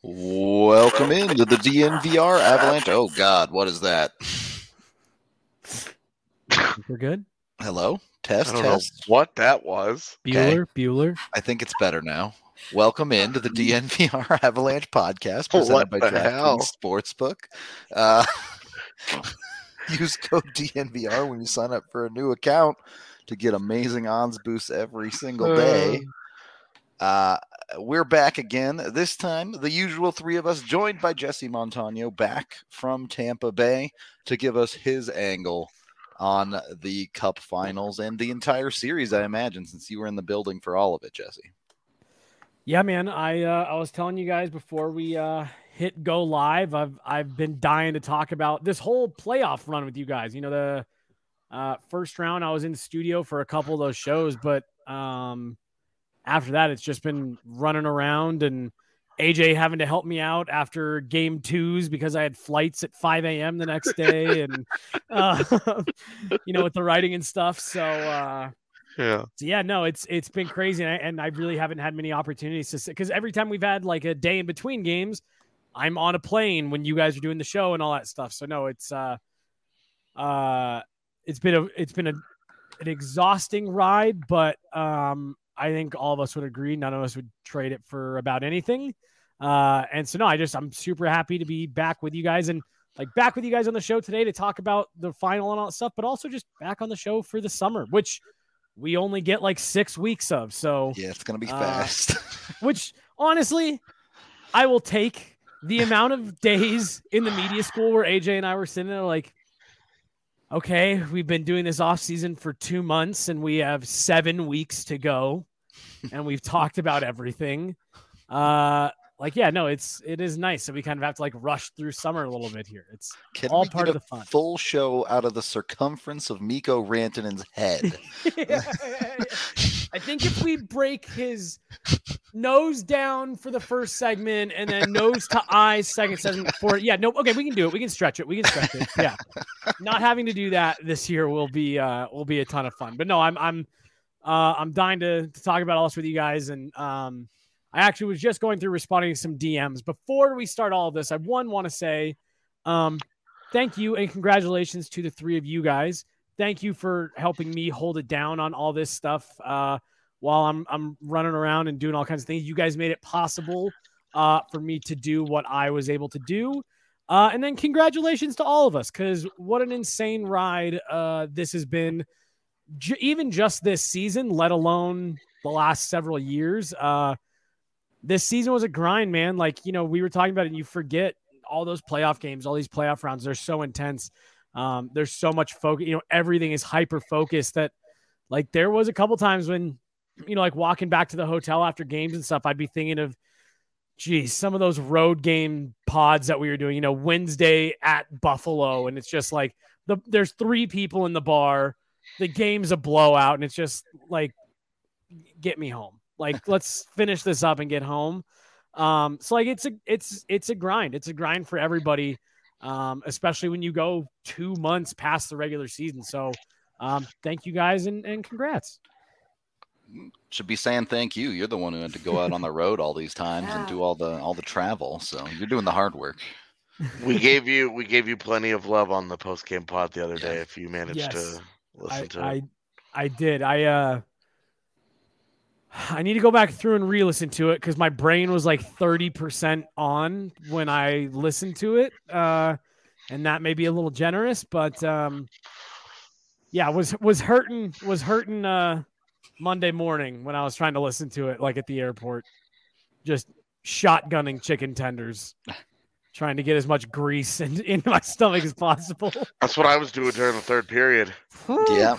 Welcome into the DNVR Avalanche. Oh God, what is that? We're good. Hello, test, I don't know test. what that was. Bueller, Bueller. I think it's better now. Welcome into the DNVR Avalanche podcast What presented by the hell? DraftKings Sportsbook. Uh, use code DNVR when you sign up for a new account to get amazing odds boosts every single day. Uh, we're back again. This time, the usual three of us, joined by Jesse Montano, back from Tampa Bay to give us his angle on the Cup Finals and the entire series. I imagine, since you were in the building for all of it, Jesse. Yeah, man. I uh, I was telling you guys before we uh, hit go live. I've I've been dying to talk about this whole playoff run with you guys. You know, the uh, first round I was in the studio for a couple of those shows, but um, after that it's just been running around and AJ having to help me out after game twos because I had flights at 5 a.m. the next day and uh, you know with the writing and stuff. So uh, Yeah. so yeah, no, it's it's been crazy, and I, and I really haven't had many opportunities to because every time we've had like a day in between games, I'm on a plane when you guys are doing the show and all that stuff. So no, it's uh, uh, it's been a it's been a an exhausting ride, but um, I think all of us would agree none of us would trade it for about anything. Uh, and so no, I just I'm super happy to be back with you guys and like back with you guys on the show today to talk about the final and all that stuff, but also just back on the show for the summer, which we only get like six weeks of. So Yeah, it's gonna be Uh, fast. which honestly, I will take the amount of days in the media school where AJ and I were sitting there like, okay, we've been doing this off season for two months and we have seven weeks to go, and we've talked about everything. Uh, like yeah, no, it's it is nice. So we kind of have to like rush through summer a little bit here. It's Can all part of the fun. full show out of the circumference of Mikko Rantanen's head? I think if we break his nose down for the first segment and then nose to eyes second segment for yeah no okay we can do it we can stretch it we can stretch it yeah not having to do that this year will be uh will be a ton of fun but no I'm I'm uh I'm dying to, to talk about all this with you guys and um I actually was just going through responding to some DMs before we start all of this I one want to say um thank you and congratulations to the three of you guys thank you for helping me hold it down on all this stuff uh, while I'm I'm running around and doing all kinds of things. You guys made it possible uh, for me to do what I was able to do. Uh, and then congratulations to all of us because what an insane ride uh, this has been, J- even just this season, let alone the last several years. Uh, this season was a grind, man. Like, you know, we were talking about it and you forget all those playoff games, all these playoff rounds, they're so intense. Um, there's so much focus, you know, everything is hyper focused that like there was a couple times when, you know, like walking back to the hotel after games and stuff, I'd be thinking of, geez, some of those road game pods that we were doing, you know, Wednesday at Buffalo. And it's just like the there's three people in the bar, the game's a blowout, and it's just like, get me home. Like, let's finish this up and get home. Um, so like it's a it's it's a grind. It's a grind for everybody um, especially when you go two months past the regular season. So, um, thank you guys and, and congrats. Should be saying thank you. You're the one who had to go out on the road all these times and do all the all the travel. So you're doing the hard work. We gave you we gave you plenty of love on the post game pod the other Yeah. day. If you managed Yes. to listen I, to I, it. I did. I, uh, I need to go back through and re-listen to it because my brain was like 30% on when I listened to it. Uh, and that may be a little generous, but um, yeah, was was hurting was hurting uh, Monday morning when I was trying to listen to it, like at the airport, just shotgunning chicken tenders, trying to get as much grease in, into my stomach as possible. That's what I was doing during the third period. Yeah,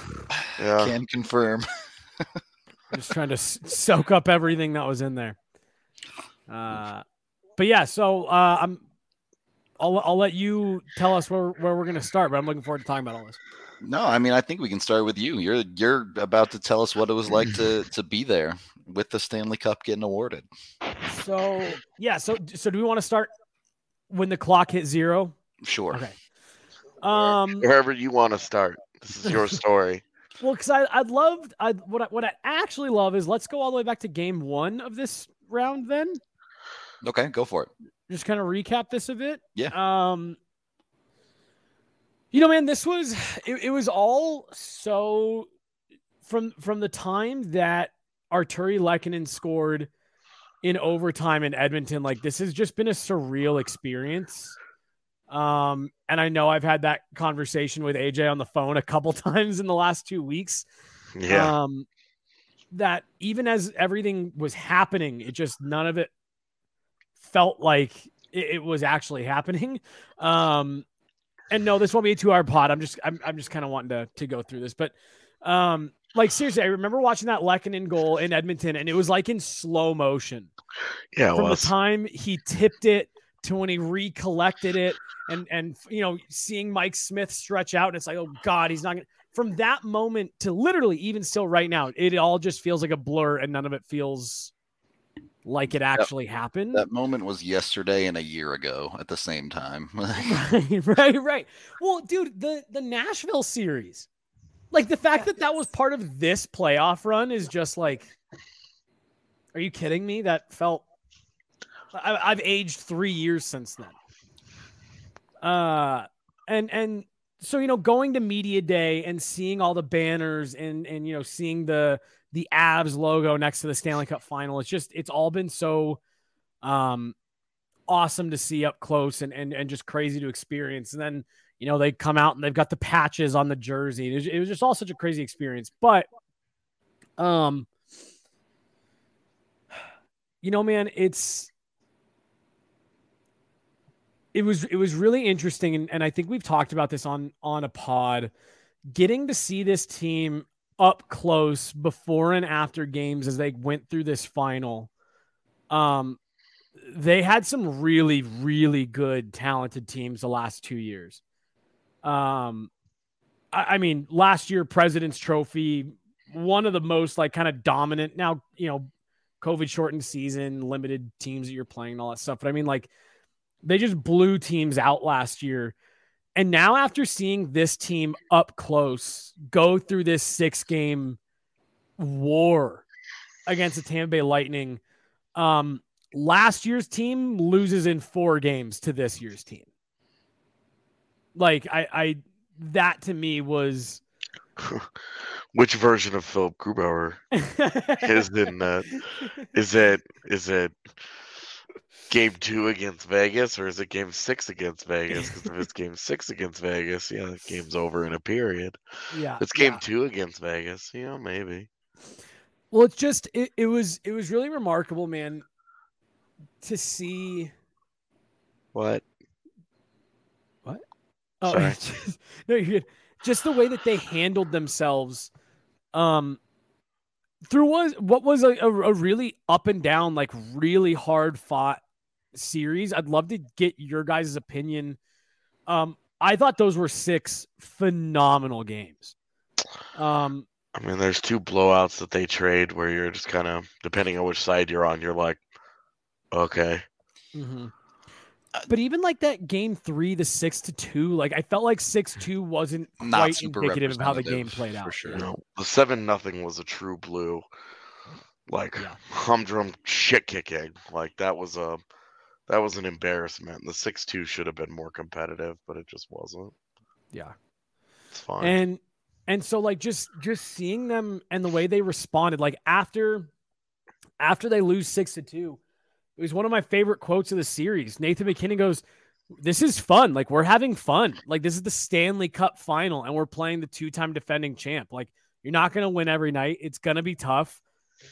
Yeah. can confirm. just trying to s- soak up everything that was in there. Uh, but yeah, so uh, I'm. I'll, I'll let you tell us where, where we're going to start, but I'm looking forward to talking about all this. No, I mean I think we can start with you. You're you're about to tell us what it was like to to be there with the Stanley Cup getting awarded. So yeah, so so do we want to start when the clock hit zero? Sure. Okay. Um. Wherever you want to start. This is your story. Well, because I I'd love I what I, what I actually love is let's go all the way back to game one of this round. Then Okay, go for it. just kind of recap this a bit. Yeah. Um. You know, man, this was it, it was all so from from the time that Artturi Lehkonen scored in overtime in Edmonton. Like this has just been a surreal experience. Um, and I know I've had that conversation with AJ on the phone a couple times in the last two weeks. Yeah. Um, that even as everything was happening, it just none of it felt like it, it was actually happening. Um, and no, this won't be a two hour pod. I'm just I'm I'm just kind of wanting to to go through this, but um, like seriously, I remember watching that Lehkonen goal in Edmonton, and it was like in slow motion yeah, it from was. the time he tipped it to when he recollected it and and you know seeing Mike Smith stretch out and it's like oh god he's not gonna from that moment to literally even still right now it all just feels like a blur and none of it feels like it actually happened That moment was yesterday and a year ago at the same time. right right right well dude the the Nashville series like the fact that that was part of this playoff run is just like are you kidding me that felt I, I've aged three years since then. Uh, and and so you know, going to media day and seeing all the banners and and you know seeing the the Avs logo next to the Stanley Cup final, it's just it's all been so um awesome to see up close and and and just crazy to experience. And then you know they come out and they've got the patches on the jersey. It was, it was just all such a crazy experience. But um, you know, man, it's it was it was really interesting and, and i think we've talked about this on on a pod getting to see this team up close before and after games as they went through this final um they had some really really good talented teams the last two years um i, I mean last year president's trophy one of the most like kind of dominant now you know covid shortened season limited teams that you're playing and all that stuff but i mean like they just blew teams out last year. And now, after seeing this team up close go through this six game war against the Tampa Bay Lightning, um, last year's team loses in four games to this year's team. Like, I, I, that to me was. Which version of Philipp Grubauer is in that? Is it is it game two against Vegas or is it game six against Vegas? Because if it's game six against Vegas, yeah, the game's over in a period. yeah. It's game yeah. two against Vegas, yeah, maybe. Well, it's just it, it was it was really remarkable, man, to see What? Oh, just, no, you're good. Just the way that they handled themselves, um, through was what was a, a, really up and down, like really hard fought series. I'd love to get your guys' opinion. Um, I thought those were six phenomenal games. Um, I mean, there's two blowouts that they trade where you're just kind of, depending on which side you're on, you're like, okay. mhm. Uh, but even like that game three, the six to two, like I felt like six two wasn't Not quite super indicative of how the game representative, played out. for sure. You know, the seven nothing was a true blue, like Yeah. humdrum shit kicking. Like that was a that was an embarrassment. The six two should have been more competitive, but it just wasn't. Yeah. It's fine. and and so like just just seeing them and the way they responded like after after they lose six to two it was one of my favorite quotes of the series nathan mackinnon goes this is fun. Like we're having fun. Like this is the Stanley Cup final and we're playing the two-time defending champ. Like you're not going to win every night. It's going to be tough.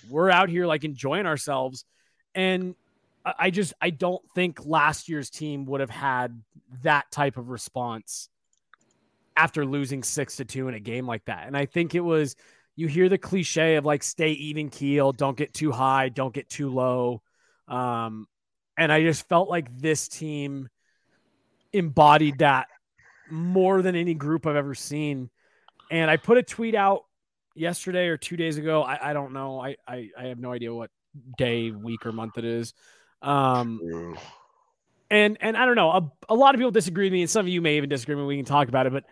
We're out here like enjoying ourselves and I just I don't think last year's team would have had that type of response after losing 6 to 2 in a game like that. And I think it was you hear the cliche of like stay even keel, don't get too high, don't get too low. Um and I just felt like this team embodied that more than any group I've ever seen. And I put a tweet out yesterday or two days ago. I, I don't know. I, I, I have no idea what day, week, or month it is. Um, and and I don't know. A, a lot of people disagree with me, and some of you may even disagree with me. We can talk about it, but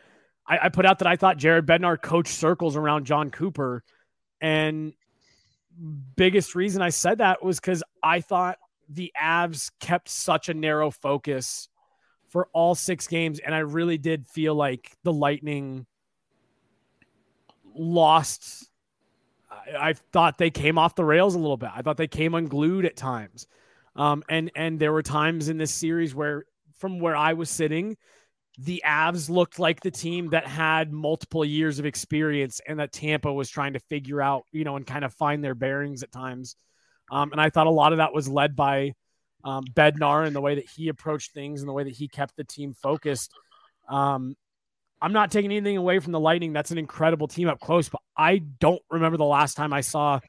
I, I put out that I thought Jared Bednar coached circles around John Cooper, and biggest reason I said that was because I thought the Avs kept such a narrow focus for all six games, and I really did feel like the Lightning lost. I, I thought they came off the rails a little bit. I thought they came unglued at times, um, and and there were times in this series where, from where I was sitting, the Avs looked like the team that had multiple years of experience, and that Tampa was trying to figure out, you know, and kind of find their bearings at times. Um, and I thought a lot of that was led by um, Bednar and the way that he approached things and the way that he kept the team focused. Um, I'm not taking anything away from the Lightning. That's an incredible team up close, but I don't remember the last time I saw.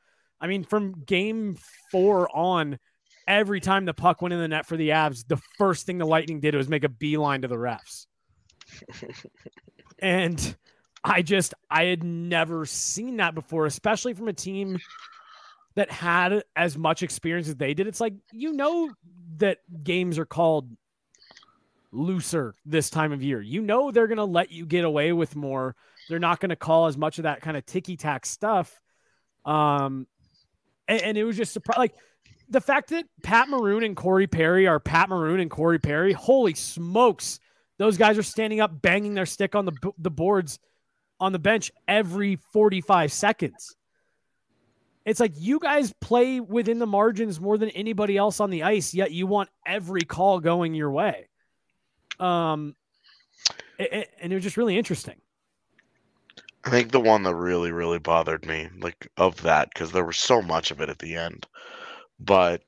I mean, from game four on, every time the puck went in the net for the Avs, the first thing the Lightning did was make a beeline to the refs. And I just, I had never seen that before, especially from a team that had as much experience as they did. It's like, you know, that games are called looser this time of year. You know, they're going to let you get away with more. They're not going to call as much of that kind of ticky tack stuff. Um, and, and it was just surprised. Like the fact that Pat Maroon and Corey Perry are Pat Maroon and Corey Perry. Holy smokes. Those guys are standing up, banging their stick on the, the boards on the bench every 45 seconds. It's like you guys play within the margins more than anybody else on the ice, yet you want every call going your way. Um, it, it, and it was just really interesting. I think the one that really, really bothered me, like of that, because there was so much of it at the end, but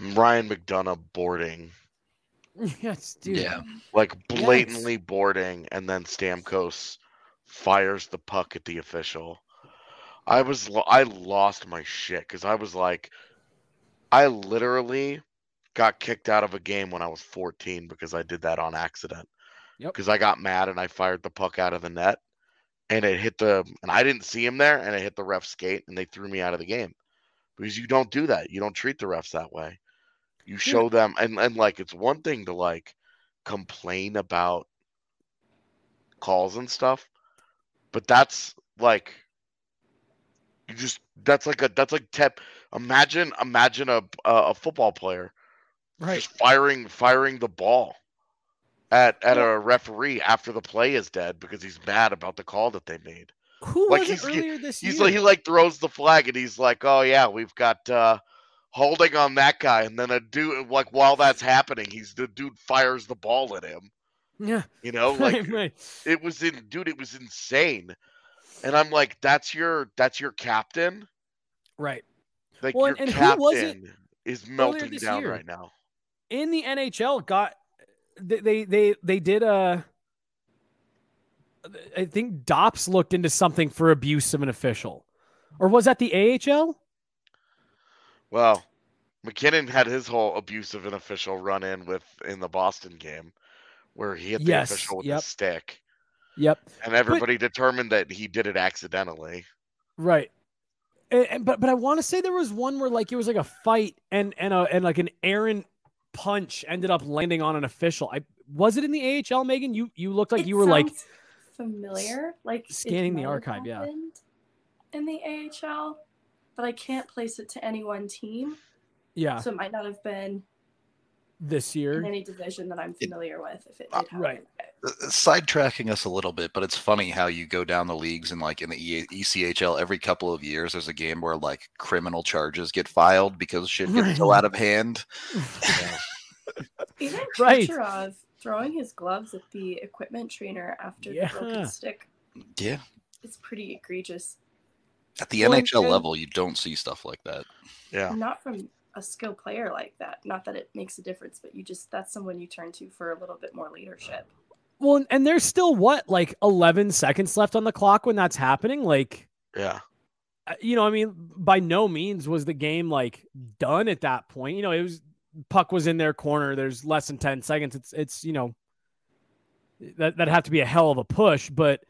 Ryan McDonagh boarding. Yes, dude. Yeah. Like blatantly yes. boarding, and then Stamkos fires the puck at the official. I was I lost my shit because I was like, I literally got kicked out of a game when I was 14 because I did that on accident. Yep. Because I got mad and I fired the puck out of the net, and it hit the and I didn't see him there, and it hit the ref skate, and they threw me out of the game because you don't do that. You don't treat the refs that way. You show yeah. them and and like it's one thing to like complain about calls and stuff, but that's like you just that's like a that's like tep. Imagine imagine a a, football player, right, just firing firing the ball at at yeah. a referee after the play is dead because he's mad about the call that they made. Who like was he's, earlier this he's year? like he like throws the flag and he's like, oh yeah, we've got uh holding on that guy, and then a dude like while that's happening, he's the dude fires the ball at him. Yeah, you know, like right, right. it was in, dude, it was insane. And I'm like, that's your that's your captain, right? Like well, your and captain is melting down year? right now. In the NHL, got they they they, they did a. I think Dops looked into something for abuse of an official, or was that the AHL? Well, MacKinnon had his whole abuse of an official run in with in the Boston game, where he hit the yes, official with yep. a stick. Yep. And everybody but, determined that he did it accidentally. Right. And, and, but but I want to say there was one where like it was like a fight and and a and like an errant punch ended up landing on an official. I was it in the AHL, Megan? You you looked like it you were like familiar, like scanning the archive. Yeah. In the AHL, but I can't place it to any one team. Yeah. So it might not have been this year in any division that I'm familiar it, with. If it did happen. right, uh, sidetracking us a little bit, but it's funny how you go down the leagues and like in the ECHL every couple of years, there's a game where like criminal charges get filed because shit gets so out of hand. Even Right. Kucherov throwing his gloves at the equipment trainer after Yeah. the broken stick Yeah. It's pretty egregious. At the Well, NHL level, you don't see stuff like that. Yeah. Not from a skilled player like that. Not that it makes a difference, but you just that's someone you turn to for a little bit more leadership. Well, and- and there's still what, like 11 seconds left on the clock when that's happening. Like, Yeah. uh, you know, I mean, by no means was the game like done at that point. You know, it was puck was in their corner. There's less than 10 seconds. It's, it's, you know, that, that'd have to be a hell of a push. But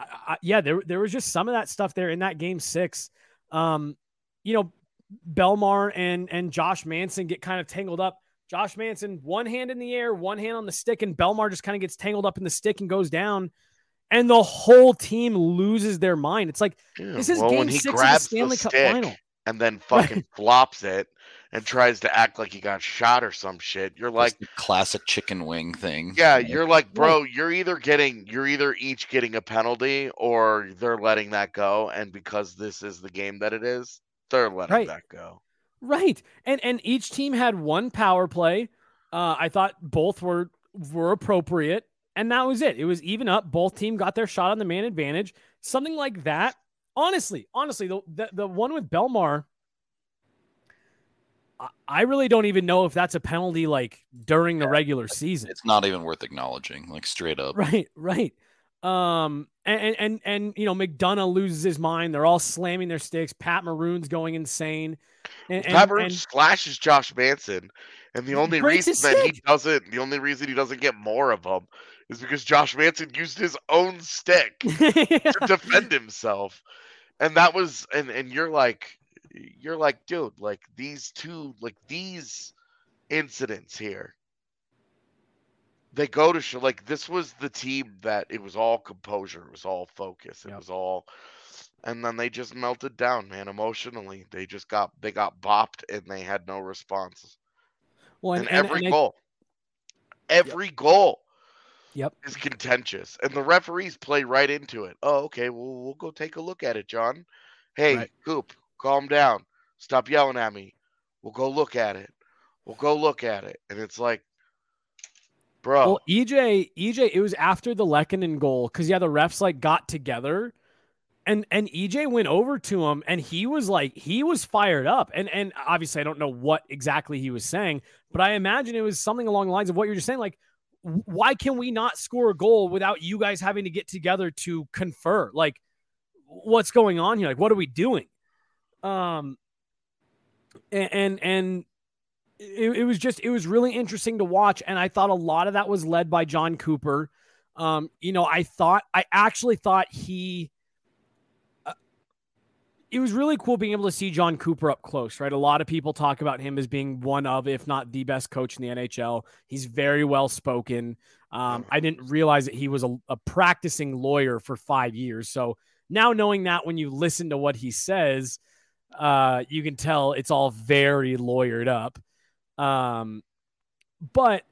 I, I, yeah, there, there was just some of that stuff there in that game six. Um, you know, Bellemare and, and Josh Manson get kind of tangled up. Josh Manson, one hand in the air, one hand on the stick, and Bellemare just kind of gets tangled up in the stick and goes down. And the whole team loses their mind. It's like, Yeah, This is well, game six of the Stanley Cup final. and then fucking flops it and tries to act like he got shot or some shit, you're Like like, classic chicken wing thing. yeah, you know? you're like, bro, you're either getting, you're either each getting a penalty or they're letting that go, and because this is the game that it is, they're letting Right. that go. Right. And and each team had one power play. Uh, I thought both were were appropriate, and that was it. It was even up. Both team got their shot on the man advantage. Something like that. Honestly, honestly, the the, the one with Bellemare, I, I really don't even know if that's a penalty like during the regular season. It's not even worth acknowledging, like straight up. Right, right. Um, and and and you know McDonagh loses his mind. They're all slamming their sticks. Pat Maroon's going insane. And, and- Pepper and- slashes Josh Manson, and the only reason his that he doesn't, the only reason he doesn't get more of them, is because Josh Manson used his own stick to defend himself, and that was, and and you're like, you're like, dude, like these two, like these incidents here, they go to show, like this was the team that it was all composure, it was all focus, it Yep. was all and then they just melted down man emotionally they just got they got bopped and they had no response well, and, and, and- every and I- goal every goal Yep. is contentious and the referees play right into it oh okay well we'll go take a look at it john hey Right. coop calm down. Stop yelling at me. We'll go look at it. We'll go look at it. And it's like bro Well, EJ, EJ, it was after the Lehkonen goal because yeah, the refs like got together, and and EJ went over to him, and he was like, he was fired up, and and obviously I don't know what exactly he was saying, but I imagine it was something along the lines of what you're just saying, like, why can we not score a goal without you guys having to get together to confer, like, what's going on here, like, what are we doing, um, and and, it, it was just it was really interesting to watch. And i thought a lot of that was led by john cooper. Um you know i thought i actually thought he uh, it was really cool being able to see john cooper up close right? A lot of people talk about him as being one of if not the best coach in the nhl he's very well spoken. Um, i didn't realize that he was a, a practicing lawyer for five years. So now knowing that when you listen to what he says uh, you can tell it's all very lawyered up um, but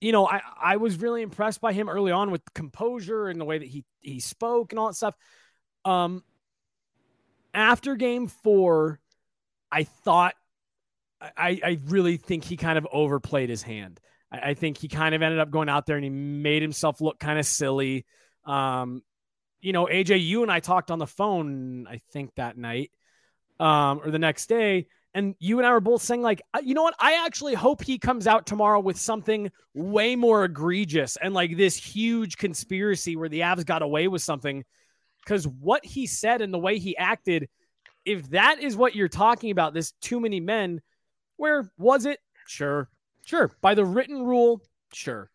you know, I I was really impressed by him early on with composure and the way that he he spoke and all that stuff. Um, after game four, I thought I I really think he kind of overplayed his hand. I, I think he kind of ended up going out there and he made himself look kind of silly. Um, you know, AJ, you and I talked on the phone, I think that night, um, or the next day, and you and I were both saying, like, "Uh, you know what? I actually hope he comes out tomorrow with something way more egregious and like this huge conspiracy where the Avs got away with something. Because what he said and the way he acted, if that is what you're talking about, this too many men, where was it? Sure. Sure. By the written rule, sure.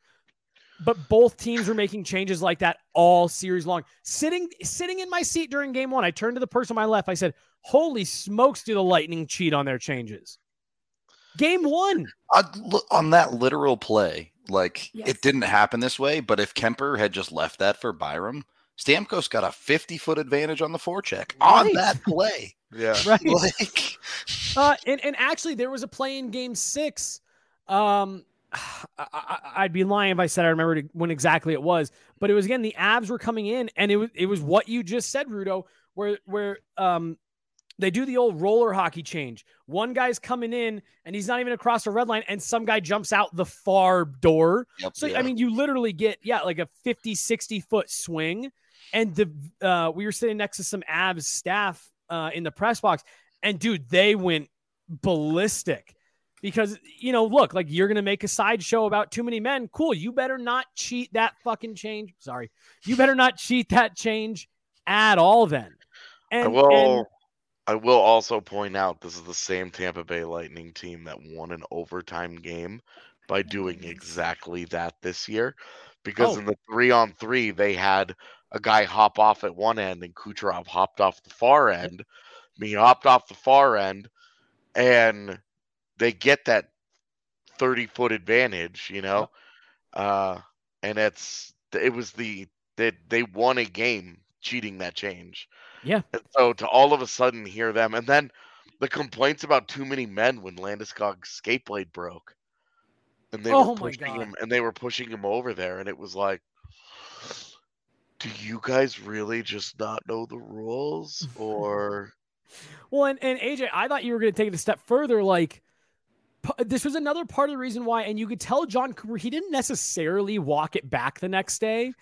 But both teams were making changes like that all series long. Sitting sitting in my seat during game one, I turned to the person on my left. I said, Holy smokes, do the Lightning cheat on their changes? Game one. Uh, on that literal play, like Yes. it didn't happen this way, but if Kuemper had just left that for Byram, Stamkos got a 50 foot advantage on the forecheck on Right. that play. yeah Right. like, Uh, and, and actually, there was a play in game six. Um, I, I, I'd be lying if I said I remembered when exactly it was, but it was again the Avs were coming in, and it was it was what you just said, Rudo, where where um they do the old roller hockey change. One guy's coming in and he's not even across the red line, and some guy jumps out the far door. Yep, So, yeah. I mean, you literally get, yeah, like a 50, 60 foot swing. And the uh, we were sitting next to some Avs staff uh, in the press box, and dude, they went ballistic because, you know, look, like you're going to make a sideshow about too many men. Cool. You better not cheat that fucking change. Sorry. You better not cheat that change at all then. And, I will. and- I will also point out this is the same Tampa Bay Lightning team that won an overtime game by doing exactly that this year. Because Oh. in the three on three, they had a guy hop off at one end and Kucherov hopped off the far end. I mean, he hopped off the far end and they get that 30 foot advantage, you know? Uh, and it's, it was the, that they won a game cheating that change. Yeah. And so to all of a sudden hear them, and then the complaints about too many men when Landeskog's skate blade broke, and they Oh were pushing him, and they were pushing him over there, and it was like, do you guys really just not know the rules, or Well, and, and AJ, I thought you were going to take it a step further. Like, this was another part of the reason why, and you could tell John Cooper, he didn't necessarily walk it back the next day,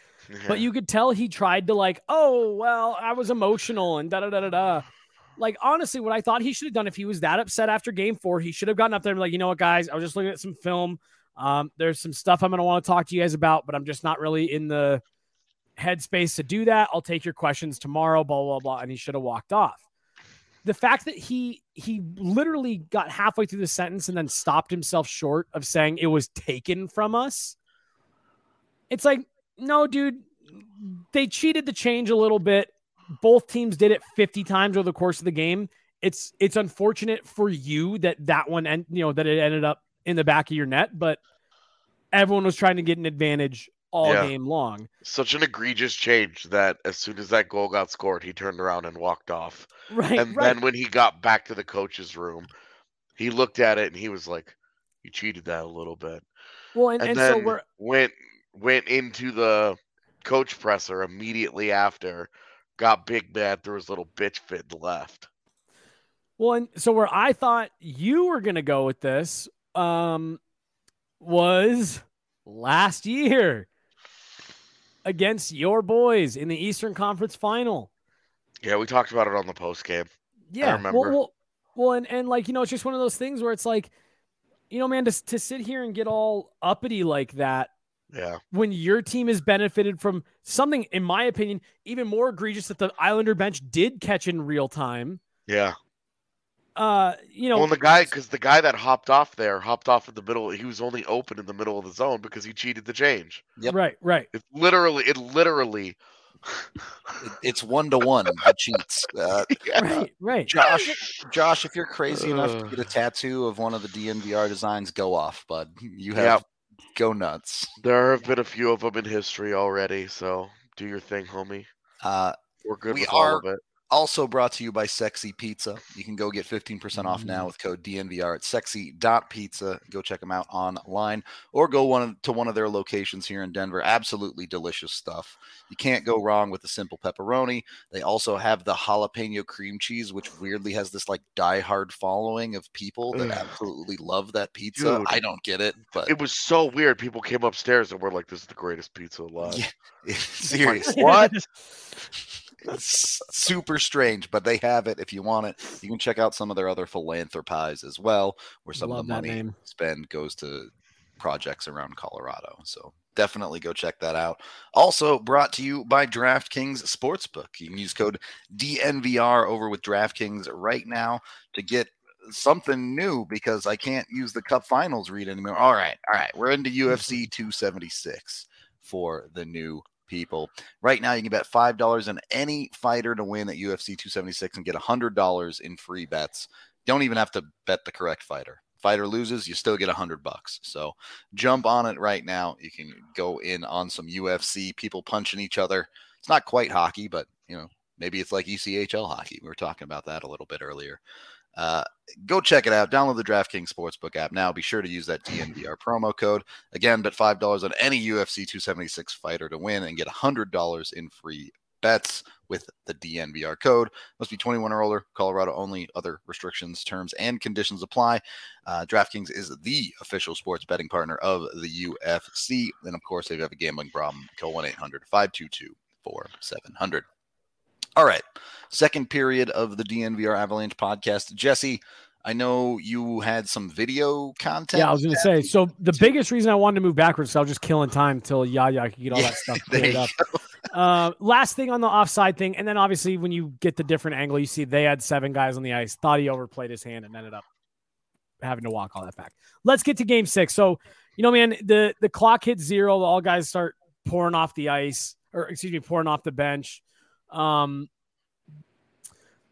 but you could tell he tried to, like, oh, well, I was emotional and da da da da da. Like, honestly, what I thought he should have done if he was that upset after game four, he should have gotten up there and be like, you know what, guys, I was just looking at some film. Um, there's some stuff I'm going to want to talk to you guys about, but I'm just not really in the headspace to do that. I'll take your questions tomorrow, blah, blah, blah. And he should have walked off the fact that he he literally got halfway through the sentence and then stopped himself short of saying it was taken from us. It's like no dude they cheated the change a little bit. Both teams did it 50 times over the course of the game. It's it's unfortunate for you that that one and you know that it ended up in the back of your net but everyone was trying to get an advantage all Yeah. game long such an egregious change that as soon as that goal got scored, he turned around and walked off. right and right then when he got back to the coach's room, he looked at it and he was like, "You cheated that a little bit." well and, and, and so we're went went into the coach presser immediately after, got big mad, threw his little bitch fit and left. Well, and so where I thought you were going to go with this um, was last year against your boys in the Eastern Conference Final. Yeah, we talked about it on the post game. Yeah, remember. Well, well, well, and and like you know, it's just one of those things where it's like, you know, man, to to sit here and get all uppity like that Yeah, when your team has benefited from something, in my opinion, even more egregious that the Islander bench did catch in real time. yeah. Uh, you know, well, and the guy, because the guy that hopped off there hopped off in the middle. He was only open in the middle of the zone because he cheated the change. Yep. right, right. It literally, it literally. It's one to one the cheats. Uh, Right, right. Josh, Josh, if you're crazy enough to get a tattoo of one of the DNVR designs, go off, bud. You have Yep. go nuts. There have been a few of them in history already, so do your thing, homie. Uh, We're good We with all of are- it. Also brought to you by Sexy Pizza. You can go get 15% off now mm-hmm. with code DNVR at sexy.pizza. Go check them out online or go one to one of their locations here in Denver. Absolutely delicious stuff. You can't go wrong with the simple pepperoni. They also have the jalapeno cream cheese, which weirdly has this like diehard following of people that Ugh. absolutely love that pizza. Dude. I don't get it, but It was so weird. People came upstairs and were like, "This is the greatest pizza alive." Yeah, Like, seriously. what? It's super strange, but they have it if you want it. You can check out some of their other philanthropies as well, where some Love of the money name. spent goes to projects around Colorado. So definitely go check that out. Also brought to you by DraftKings Sportsbook. You can use code DNVR over with DraftKings right now to get something new because I can't use the Cup Finals read anymore. All right, all right, we're into UFC 276 for the new people. Right now, you can bet five dollars on any fighter to win at UFC 276 and get hundred dollars in free bets. Don't even have to bet the correct fighter. Fighter loses, you still get a hundred bucks. So jump on it right now. You can go in on some UFC, people punching each other. It's not quite hockey, but you know maybe it's like ECHL hockey. We were talking about that a little bit earlier. Uh, go check it out. Download the DraftKings Sportsbook app now. Be sure to use that DNVR promo code. Again, bet five dollars on any UFC 276 fighter to win and get hundred dollars in free bets with the DNVR code. Must be 21 or older, Colorado only. Other restrictions, terms, and conditions apply. Uh, DraftKings is the official sports betting partner of the UFC. And of course, if you have a gambling problem, call 1 800 522 4700. All right. Second period of the DNVR Avalanche podcast. Jesse, I know you had some video content. Yeah, I was going to say. So the biggest reason I wanted to move backwards, so I was just killing time until Yaya could get all that stuff cleared up. Uh, last thing on the offside thing, and then obviously when you get the different angle, you see they had seven guys on the ice. Thought he overplayed his hand and ended up having to walk all that back. Let's get to game six. So you know, man, the the clock hits zero. All guys start pouring off the ice, or excuse me, pouring off the bench. Um,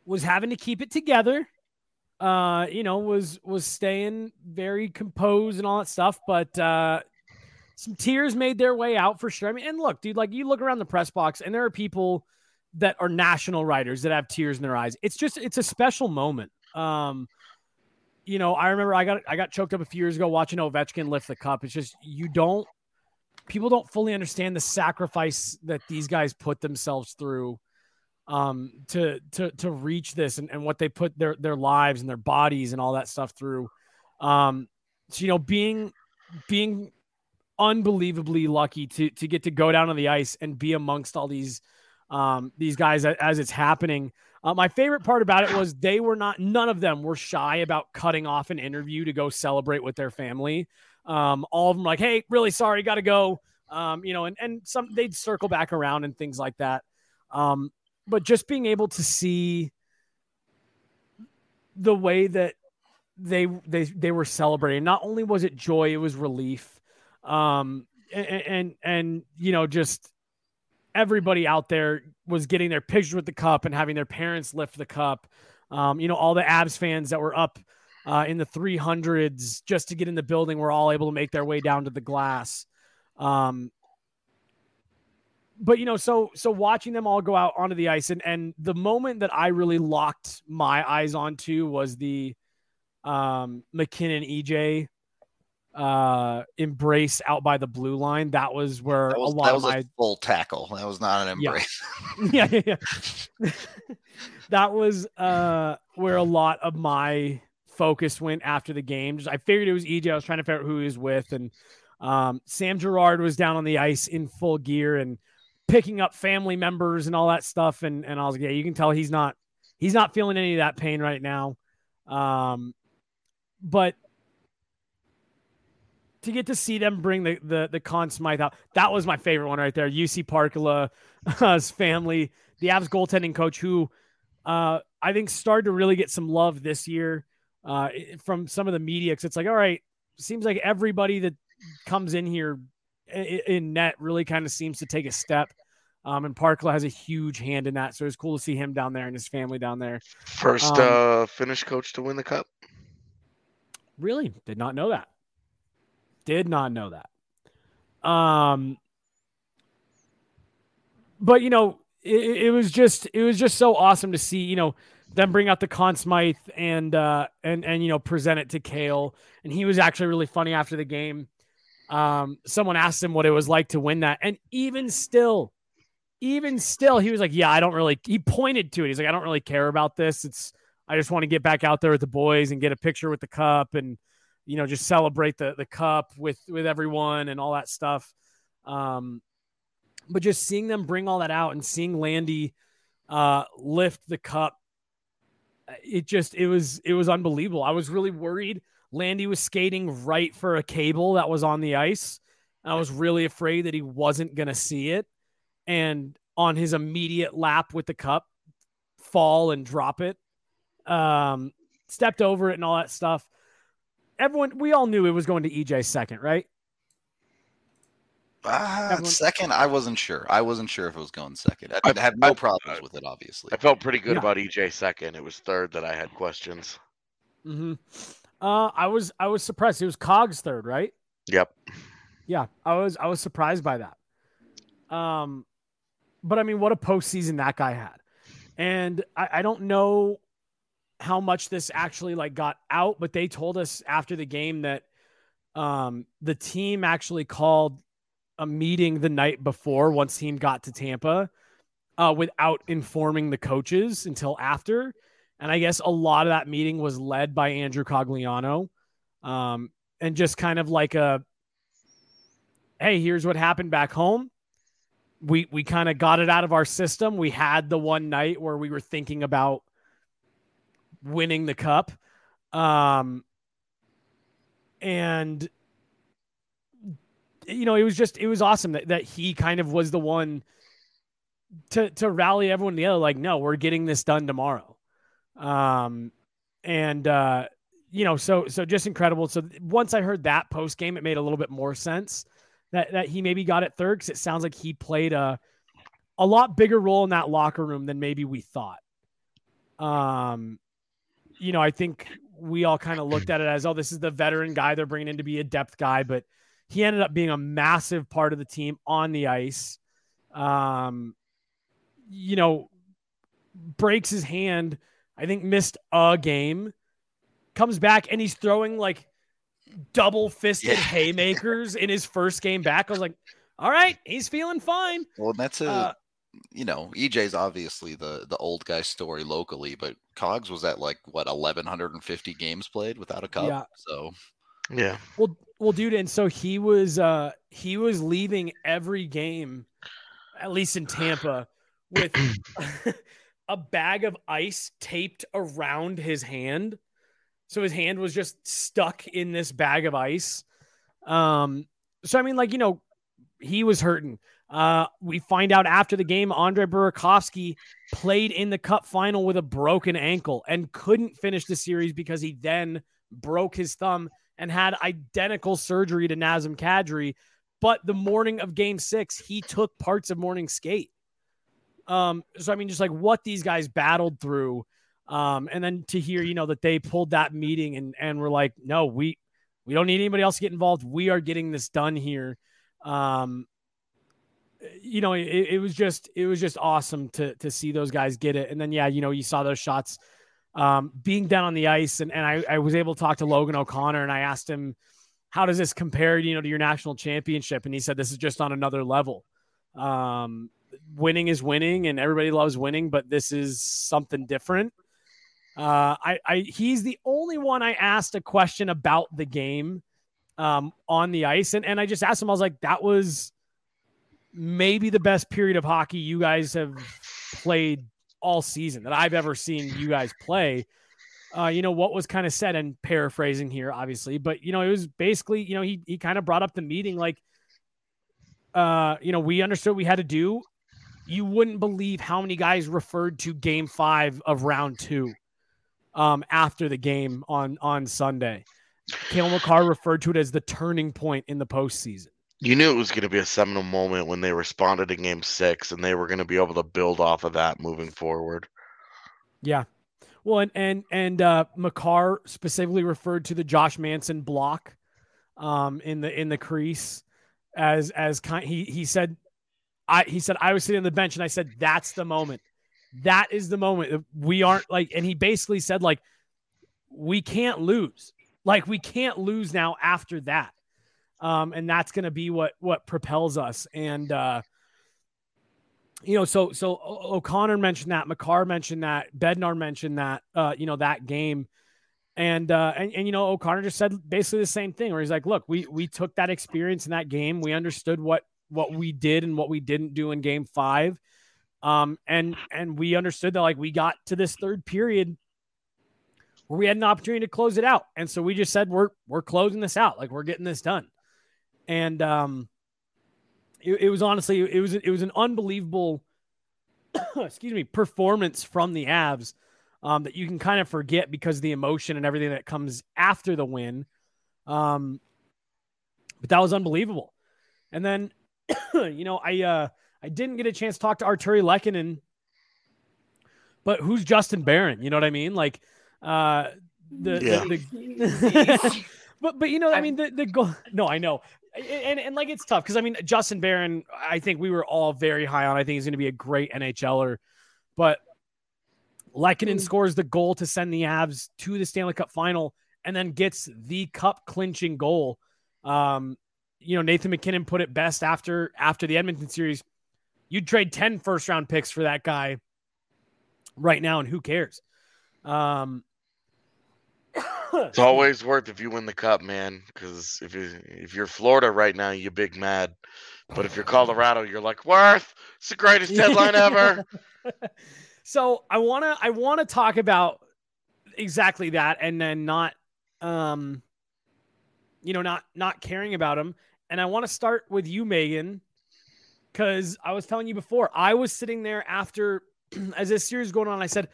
was having to keep it together uh, you know, was was staying very composed and all that stuff, but uh, some tears made their way out for sure. I mean, and look, dude, like you look around the press box, and there are people that are national writers that have tears in their eyes. It's just it's a special moment. Um, you know, I remember I got I got choked up a few years ago watching Ovechkin lift the cup. It's just you don't people don't fully understand the sacrifice that these guys put themselves through um, to to to reach this and, and what they put their their lives and their bodies and all that stuff through. Um, so you know, being being unbelievably lucky to to get to go down on the ice and be amongst all these um, these guys as it's happening. Uh, my favorite part about it was they were not none of them were shy about cutting off an interview to go celebrate with their family. Um, all of them like, hey, really sorry, got to go. Um, you know, and and some they'd circle back around and things like that. Um, but just being able to see the way that they they they were celebrating. Not only was it joy it was relief. Um and and, and you know just everybody out there was getting their pictures with the cup and having their parents lift the cup. Um you know all the Avs fans that were up uh, in the 300s just to get in the building were all able to make their way down to the glass. Um but you know, so so watching them all go out onto the ice, and and the moment that I really locked my eyes onto was the um MacKinnon EJ uh embrace out by the blue line. That was where that was, a lot that was of my full tackle. That was not an embrace. yeah, yeah, yeah. that was uh where a lot of my focus went after the game. Just I figured it was EJ. I was trying to figure out who he was with, and um, Sam Girard was down on the ice in full gear, and picking up family members and all that stuff. And and I was like, yeah, you can tell he's not he's not feeling any of that pain right now. Um, but to get to see them bring the the the Conn Smythe out, that was my favorite one right there. Jussi Parkkila's family, the Avs goaltending coach, who uh, I think started to really get some love this year uh, from some of the media. Cause it's like, all right, seems like everybody that comes in here in net really kind of seems to take a step. Um, and Parkkila has a huge hand in that. So it's cool to see him down there and his family down there. First Um, uh, Finnish coach to win the cup. Really? Did not know that. Did not know that. Um, but you know, it, it was just it was just so awesome to see, you know, them bring out the Conn Smythe and uh and and you know present it to Kale. And he was actually really funny after the game. Um, someone asked him what it was like to win that, and even still, even still, he was like, "Yeah, I don't really." He pointed to it. He's like, "I don't really care about this. It's I just want to get back out there with the boys and get a picture with the cup and you know just celebrate the the cup with with everyone and all that stuff." Um, but just seeing them bring all that out and seeing Landy uh, lift the cup, it just it was it was unbelievable. I was really worried. Landy was skating right for a cable that was on the ice. I was really afraid that he wasn't going to see it. And on his immediate lap with the cup, fall and drop it. Um, stepped over it and all that stuff. Everyone, we all knew it was going to EJ second, right? Ah, Everyone- second, I wasn't sure. I wasn't sure if it was going second. I, I- had no I- problems with it, obviously. I felt pretty good Yeah. about EJ second. It was third that I had questions. Mm-hmm. Uh, I was I was surprised. It was Cogs third, right? Yep. Yeah, I was I was surprised by that. Um, but I mean, what a postseason that guy had, and I, I don't know how much this actually like got out, but they told us after the game that um the team actually called a meeting the night before once team got to Tampa uh, without informing the coaches until after. And I guess a lot of that meeting was led by Andrew Cogliano. Um, and just kind of like a, hey, here's what happened back home. We we kind of got it out of our system. We had the one night where we were thinking about winning the cup. Um, and you know, it was just it was awesome that, that he kind of was the one to to rally everyone together. Like, no, we're getting this done tomorrow. Um, and uh, you know, so so just incredible. So once I heard that post game, it made a little bit more sense that that he maybe got it third because it sounds like he played a a lot bigger role in that locker room than maybe we thought. Um, you know, I think we all kind of looked at it as, oh, this is the veteran guy they're bringing in to be a depth guy, but he ended up being a massive part of the team on the ice. Um, you know, breaks his hand. I think missed a game. Comes back and he's throwing like double fisted Yeah. haymakers in his first game back. I was like, all right, he's feeling fine. Well, that's a Uh, you know EJ's obviously the the old guy story locally, but Cogs was at like what eleven hundred and fifty games played without a cup. Yeah. So Yeah. Well, well, dude, and so he was uh he was leaving every game, at least in Tampa, with a bag of ice taped around his hand. So his hand was just stuck in this bag of ice. Um, so I mean, like, you know, he was hurting. Uh, we find out after the game, Andre Burakovsky played in the cup final with a broken ankle and couldn't finish the series because he then broke his thumb and had identical surgery to Nazem Kadri. But the morning of game six, he took parts of morning skate. Um, so I mean, just like what these guys battled through. Um, and then to hear, you know, that they pulled that meeting and and were like, no, we we don't need anybody else to get involved. We are getting this done here. Um, you know, it, it was just it was just awesome to to see those guys get it. And then yeah, you know, you saw those shots um, being down on the ice, and, and I, I was able to talk to Logan O'Connor, and I asked him, how does this compare, you know, to your national championship? And he said this is just on another level. Um, winning is winning, and everybody loves winning, but this is something different. Uh, I, I he's the only one I asked a question about the game um, on the ice, and and I just asked him, I was like, that was maybe the best period of hockey you guys have played all season that I've ever seen you guys play. Uh, you know what was kind of said and paraphrasing here, obviously, but you know it was basically you know he he kind of brought up the meeting like, uh, you know we understood we had to do. You wouldn't believe how many guys referred to Game Five of Round Two, um, after the game on on Sunday. Cale Makar referred to it as the turning point in the postseason. You knew it was going to be a seminal moment when they responded in game six, and they were going to be able to build off of that moving forward. Yeah. Well, and and and uh, Makar specifically referred to the Josh Manson block um, in the in the crease as as kind. He he said, I he said I was sitting on the bench and I said that's the moment. That is the moment. We aren't like, and he basically said like, we can't lose. Like we can't lose now after that. Um, and that's going to be what what propels us. And uh, you know, so so O'Connor mentioned that, Makar mentioned that, Bednar mentioned that, uh, you know, that game. And, uh, and and you know O'Connor just said basically the same thing where he's like, look, we we took that experience in that game, we understood what what we did and what we didn't do in game five, um, and and we understood that like we got to this third period where we had an opportunity to close it out, and so we just said we're we're closing this out, like we're getting this done, and um, it, it was honestly it was it was an unbelievable excuse me performance from the Avs um, that you can kind of forget because the emotion and everything that comes after the win. Um, but that was unbelievable. And then you know I uh, I didn't get a chance to talk to Artturi Lehkonen, but who's Justin Barron? You know what I mean? Like uh, the, Yeah. the, the but but you know I mean the the goal. No, I know and, and like it's tough because I mean Justin Barron, I think we were all very high on. I think he's going to be a great NHLer, but Lekkinen scores the goal to send the Avs to the Stanley Cup final, and then gets the cup clinching goal. Um, you know Nathan MacKinnon put it best after after the Edmonton series. you'd trade 10 first round picks for that guy right now, and who cares? Um, It's always worth if you win the cup, man. Because if you if you're Florida right now, you're big mad. But if you're Colorado, you're like Worth. It's the greatest deadline ever. so I wanna I wanna talk about exactly that, and then not, um, you know, not not caring about him. And I want to start with you, Megan, because I was telling you before, I was sitting there after as this series going on. I said,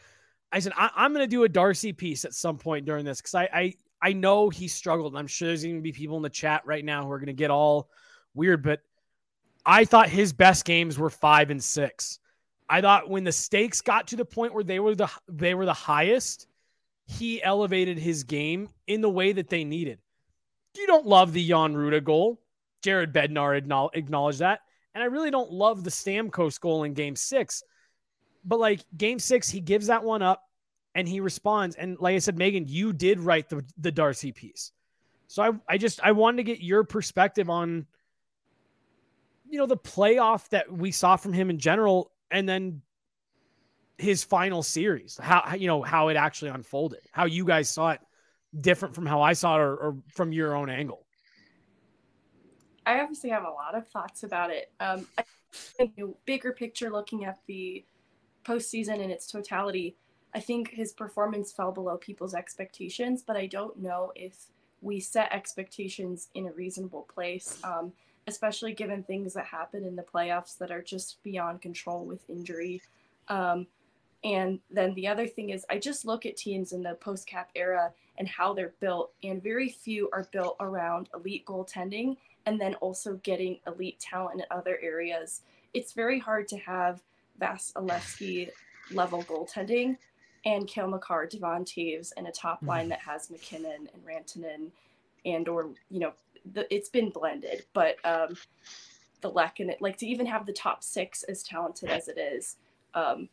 I said I, am going to do a Darcy piece at some point during this because I, I I know he struggled. And I'm sure there's going to be people in the chat right now who are going to get all weird, but I thought his best games were five and six. I thought when the stakes got to the point where they were the they were the highest, he elevated his game in the way that they needed. You don't love the Jan Rutta goal. Jared Bednar acknowledged that. And I really don't love the Stamkos goal in game six. But like game six, he gives that one up and he responds. And like I said, Megan, you did write the, the Darcy piece. So I, I just I wanted to get your perspective on you know the playoff that we saw from him in general and then his final series how you know how it actually unfolded how you guys saw it different from how i saw it or, or from your own angle i obviously have a lot of thoughts about it um I think bigger picture looking at the postseason in its totality i think his performance fell below people's expectations but i don't know if we set expectations in a reasonable place um, especially given things that happen in the playoffs that are just beyond control with injury. Um, and then the other thing is, I just look at teams in the post cap era and how they're built, and very few are built around elite goaltending and then also getting elite talent in other areas. It's very hard to have Vasilevskiy level goaltending and Cale Makar, Devon Toews, and a top line mm-hmm. that has MacKinnon and Rantanen and or you know the, it's been blended, but um, the Lek and it, like to even have the top six as talented as it is, um,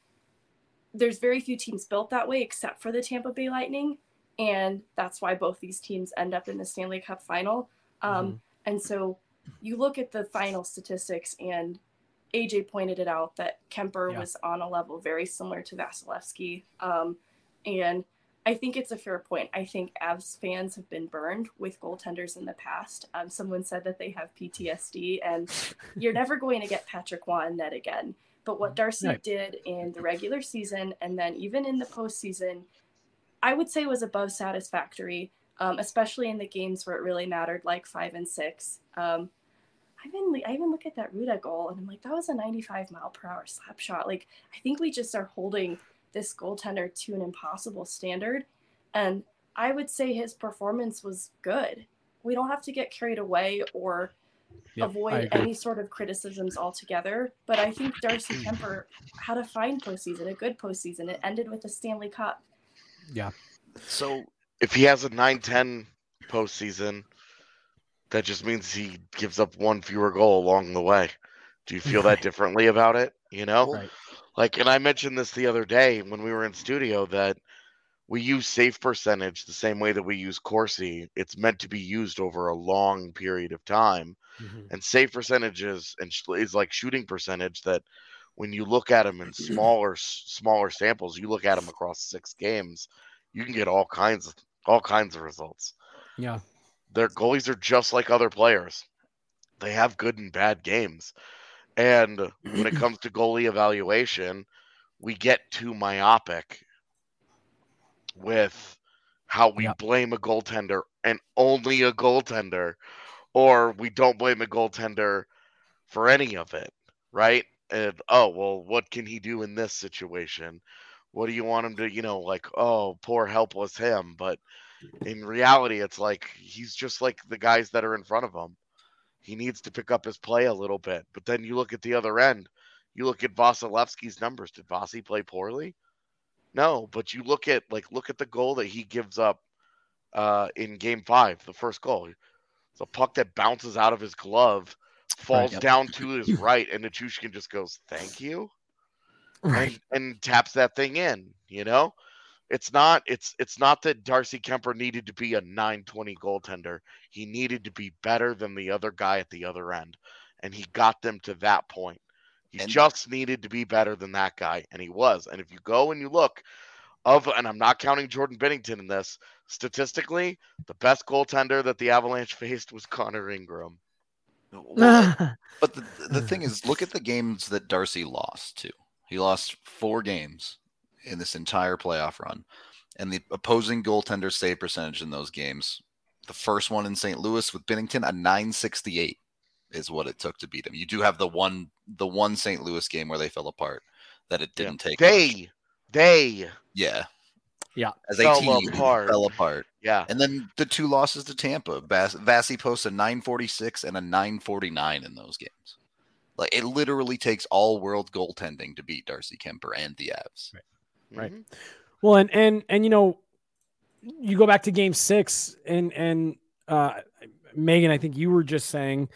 there's very few teams built that way except for the Tampa Bay Lightning, and that's why both these teams end up in the Stanley Cup final. Um, mm-hmm. And so you look at the final statistics, and AJ pointed it out that Kuemper yeah. was on a level very similar to Vasilevskiy, um, and I think it's a fair point. I think Avs fans have been burned with goaltenders in the past. Um, someone said that they have PTSD, and you're never going to get Patrick Roy net again. But what Darcy did in the regular season and then even in the postseason, I would say was above satisfactory, um, especially in the games where it really mattered, like five and six. Um, I even I even look at that Rutta goal and I'm like, that was a 95 mile per hour slap shot. Like I think we just are holding this goaltender to an impossible standard. And I would say his performance was good. We don't have to get carried away or yep, avoid any sort of criticisms altogether. But I think Darcy Kuemper had a fine postseason, a good postseason. It ended with a Stanley Cup. Yeah. So if he has a 9 10 postseason, that just means he gives up one fewer goal along the way. Do you feel that differently about it? You know? Right. Like, and I mentioned this the other day when we were in studio that we use save percentage the same way that we use Corsi. It's meant to be used over a long period of time. Mm-hmm. And save percentages and is like shooting percentage that when you look at them in smaller smaller samples, you look at them across six games, you can get all kinds of all kinds of results. Yeah. Their goalies are just like other players. They have good and bad games. And when it comes to goalie evaluation, we get too myopic with how we yep. blame a goaltender and only a goaltender, or we don't blame a goaltender for any of it, right? And oh, well, what can he do in this situation? What do you want him to, you know, like, oh, poor helpless him? But in reality, it's like he's just like the guys that are in front of him he needs to pick up his play a little bit. But then you look at the other end, you look at Vasilevskiy's numbers. Did Vasi play poorly? No, but you look at like look at the goal that he gives up uh, in Game Five, the first goal. It's a puck that bounces out of his glove, falls right, yep. down to his right, and Nichushkin just goes, "Thank you," right. and, and taps that thing in. You know, it's not it's it's not that Darcy Kuemper needed to be a 920 goaltender. He needed to be better than the other guy at the other end. And he got them to that point. He And- just needed to be better than that guy, and he was. And if you go and you look of, and I'm not counting Jordan Binnington in this, statistically, the best goaltender that the Avalanche faced was Connor Ingram. But the, the thing is, look at the games that Darcy lost to. He lost four games in this entire playoff run, and the opposing goaltender save percentage in those games. The first one in St. Louis with Binnington, a 968 is what it took to beat him. You do have the one the one St. Louis game where they fell apart that it didn't take. much. They, they, yeah, Yeah. as a Fell team apart. fell apart. yeah. And then the two losses to Tampa, Vas- Vasi posts a 946 and a 949 in those games. Like it literally takes all world goaltending to beat Darcy Kuemper and the Avs. Right. Mhm. Well, and and and you know, you go back to Game Six, and and uh, Megan, I think you were just saying,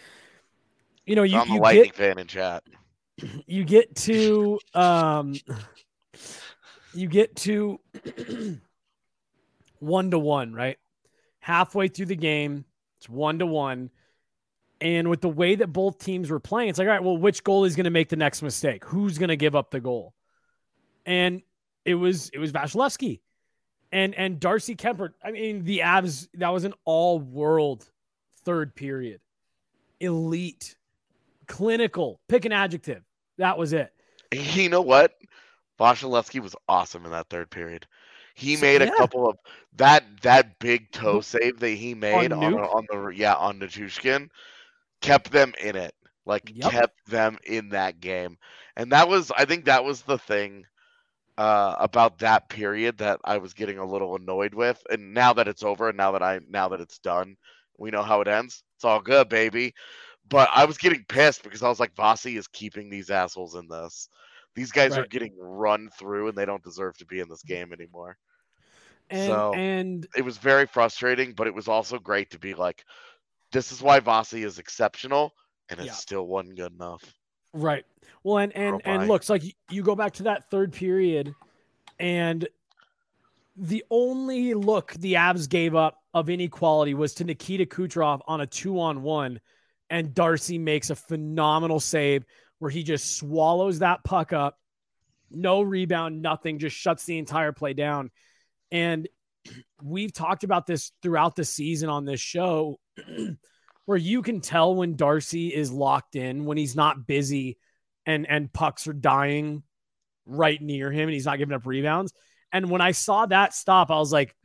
you know, you I'm a you lightning get fan in chat. you get to um, you get to one to one, right? Halfway through the game, it's one to one. And with the way that both teams were playing, it's like, all right, well, which goal is going to make the next mistake? Who's going to give up the goal? And it was it was Vasilevskiy. And and Darcy Kuemper. I mean, the Avs, that was an all-world third period. Elite, clinical, pick an adjective. That was it. You know what? Vasilevskiy was awesome in that third period. He So- made a yeah. couple of that that big toe save that he made on, Nuke? on the yeah on Nichushkin kept them in it. Like Yep. kept them in that game. And that was I think that was the thing uh, about that period that I was getting a little annoyed with. And now that it's over and now that I now that it's done, we know how it ends. It's all good, baby. But I was getting pissed because I was like, Vasi is keeping these assholes in this. These guys are getting run through and they don't deserve to be in this game anymore. And So- and It was very frustrating, but it was also great to be like, this is why Vasi is exceptional and it Yeah. still wasn't good enough. Right. Well, and and and looks like you, go back to that third period, and the only look the Avs gave up of inequality was to Nikita Kucherov on a two-on-one, and Darcy makes a phenomenal save where he just swallows that puck up, no rebound, nothing, just shuts the entire play down. And we've talked about this throughout the season on this show. where you can tell when Darcy is locked in, when he's not busy and and pucks are dying right near him and he's not giving up rebounds. And when I saw that stop, I was like,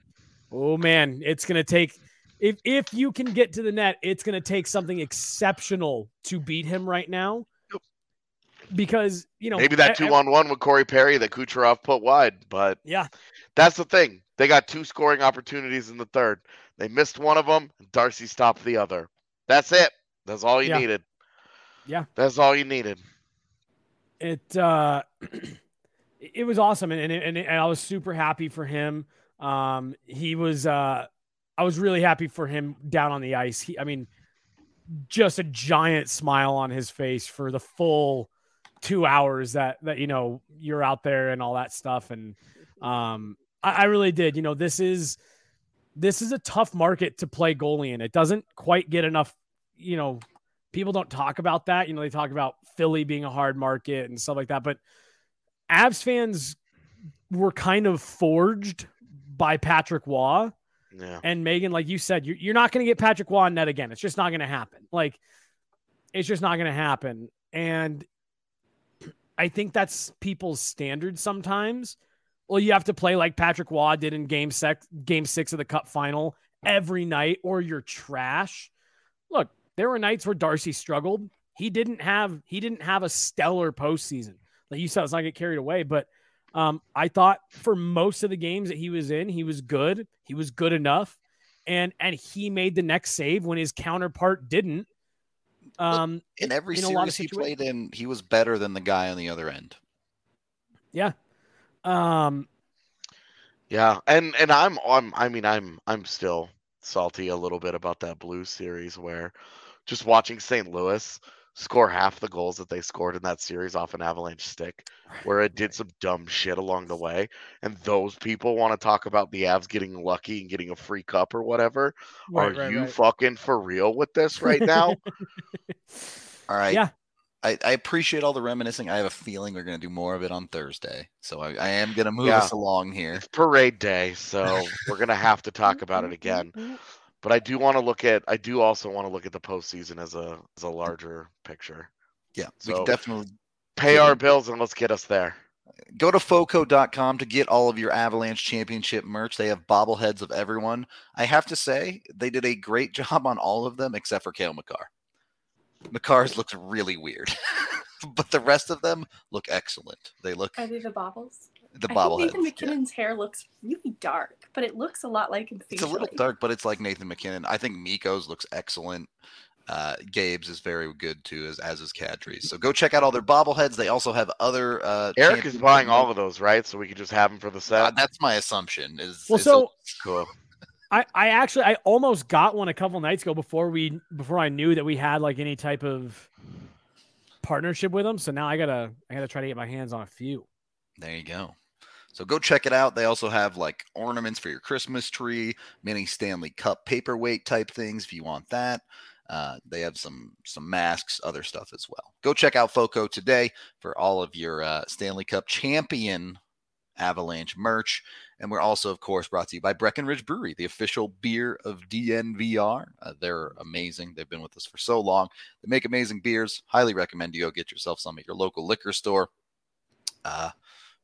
"Oh man, it's going to take if if you can get to the net, it's going to take something exceptional to beat him right now." Because, you know, Maybe that two on one with Corey Perry that Kucherov put wide, but Yeah. that's the thing. They got two scoring opportunities in the third. They missed one of them. and Darcy stopped the other. That's it. That's all you Yeah. needed. Yeah. That's all you needed. it uh it was awesome and and, and and I was super happy for him. Um he was uh I was really happy for him down on the ice. He I mean just a giant smile on his face for the full 2 hours that that you know you're out there and all that stuff and um I, I really did. You know, this is this is a tough market to play goalie in. It doesn't quite get enough, you know, people don't talk about that. You know, they talk about Philly being a hard market and stuff like that. But Avs fans were kind of forged by Patrick Roy Yeah. and Megan. Like you said, you're, you're not going to get Patrick Roy net again. It's just not going to happen. Like, it's just not going to happen. And I think that's people's standards sometimes. Well, you have to play like Patrick Roy did in game six, game six of the cup final every night, or you're trash. Look, there were nights where Darcy struggled. He didn't have he didn't have a stellar postseason. Like you said, let's not get carried away. But um, I thought for most of the games that he was in, he was good. He was good enough, and and he made the next save when his counterpart didn't. Um, In every in a lot of series he played in, he was better than the guy on the other end. yeah. Um, Yeah, and and I'm I'm I mean I'm I'm still salty a little bit about that Blues series where just watching St. Louis score half the goals that they scored in that series off an Avalanche stick, where it did some dumb shit along the way, and those people want to talk about the Avs getting lucky and getting a free cup or whatever. right, Are right, you right. fucking for real with this right now? All right. Yeah. I, I appreciate all the reminiscing. I have a feeling we're going to do more of it on Thursday, so I, I am going to move Yeah. us along here. It's parade day, so we're gonna have to talk about it again. But I do want to look at. I do also want to look at the postseason as a as a larger picture. Yeah, we So- can definitely Pay our bills and let's get us there. go to foco.com to get all of your Avalanche Championship merch. They have bobbleheads of everyone. I have to say, they did a great job on all of them except for Cale Makar. Makar's looks really weird, but the rest of them look excellent. They look Are they the bobbles? the I bobbleheads. think Nathan yeah. MacKinnon's hair looks really dark, but it looks a lot like him It's a little dark, but it's like Nathan MacKinnon. I think Mikko's looks excellent. Uh, Gabe's is very good too, as as is Kadri's. So go check out all their bobbleheads. They also have other. Uh, Eric is buying all of those, right? So we could just have them for the set. Uh, that's my assumption. Is Well, is so cool. I, I actually I almost got one a couple nights ago before we before I knew that we had like any type of partnership with them. So now I gotta I gotta try to get my hands on a few. There you go. So go check it out. They also have like ornaments for your Christmas tree, mini Stanley Cup paperweight type things if you want that. Uh, they have some some masks, other stuff as well. Go check out Foco today for all of your uh, Stanley Cup champion Avalanche merch. And we're also, of course, brought to you by Breckenridge Brewery, the official beer of DNVR. Uh, they're amazing. They've been with us for so long. They make amazing beers. Highly recommend you go get yourself some at your local liquor store. Uh,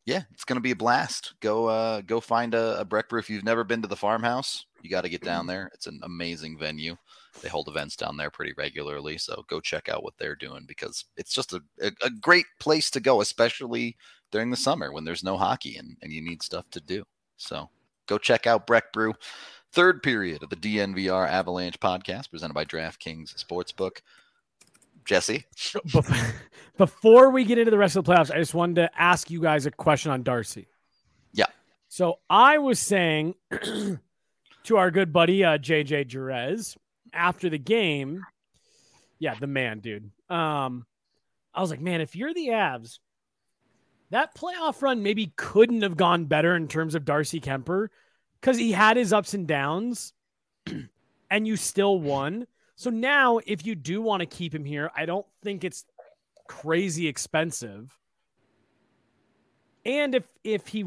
yeah, it's gonna be a blast. Go uh go find a, a Breck Brew. If you've never been to the farmhouse, you got to get down there. It's an amazing venue. They hold events down there pretty regularly, so go check out what they're doing because it's just a, a, a great place to go, especially during the summer when there's no hockey and, and you need stuff to do. So go check out Breck Brew. Third period of the DNVR Avalanche podcast presented by DraftKings Sportsbook. Jesse, Before we get into the rest of the playoffs, I just wanted to ask you guys a question on Darcy. Yeah. So I was saying to our good buddy uh, JJ Jerez after the game, yeah, the man, dude. Um, I was like, man, if you're the Avs, that playoff run maybe couldn't have gone better in terms of Darcy Kuemper because he had his ups and downs, and you still won. So now, if you do want to keep him here, I don't think it's crazy expensive. And if if he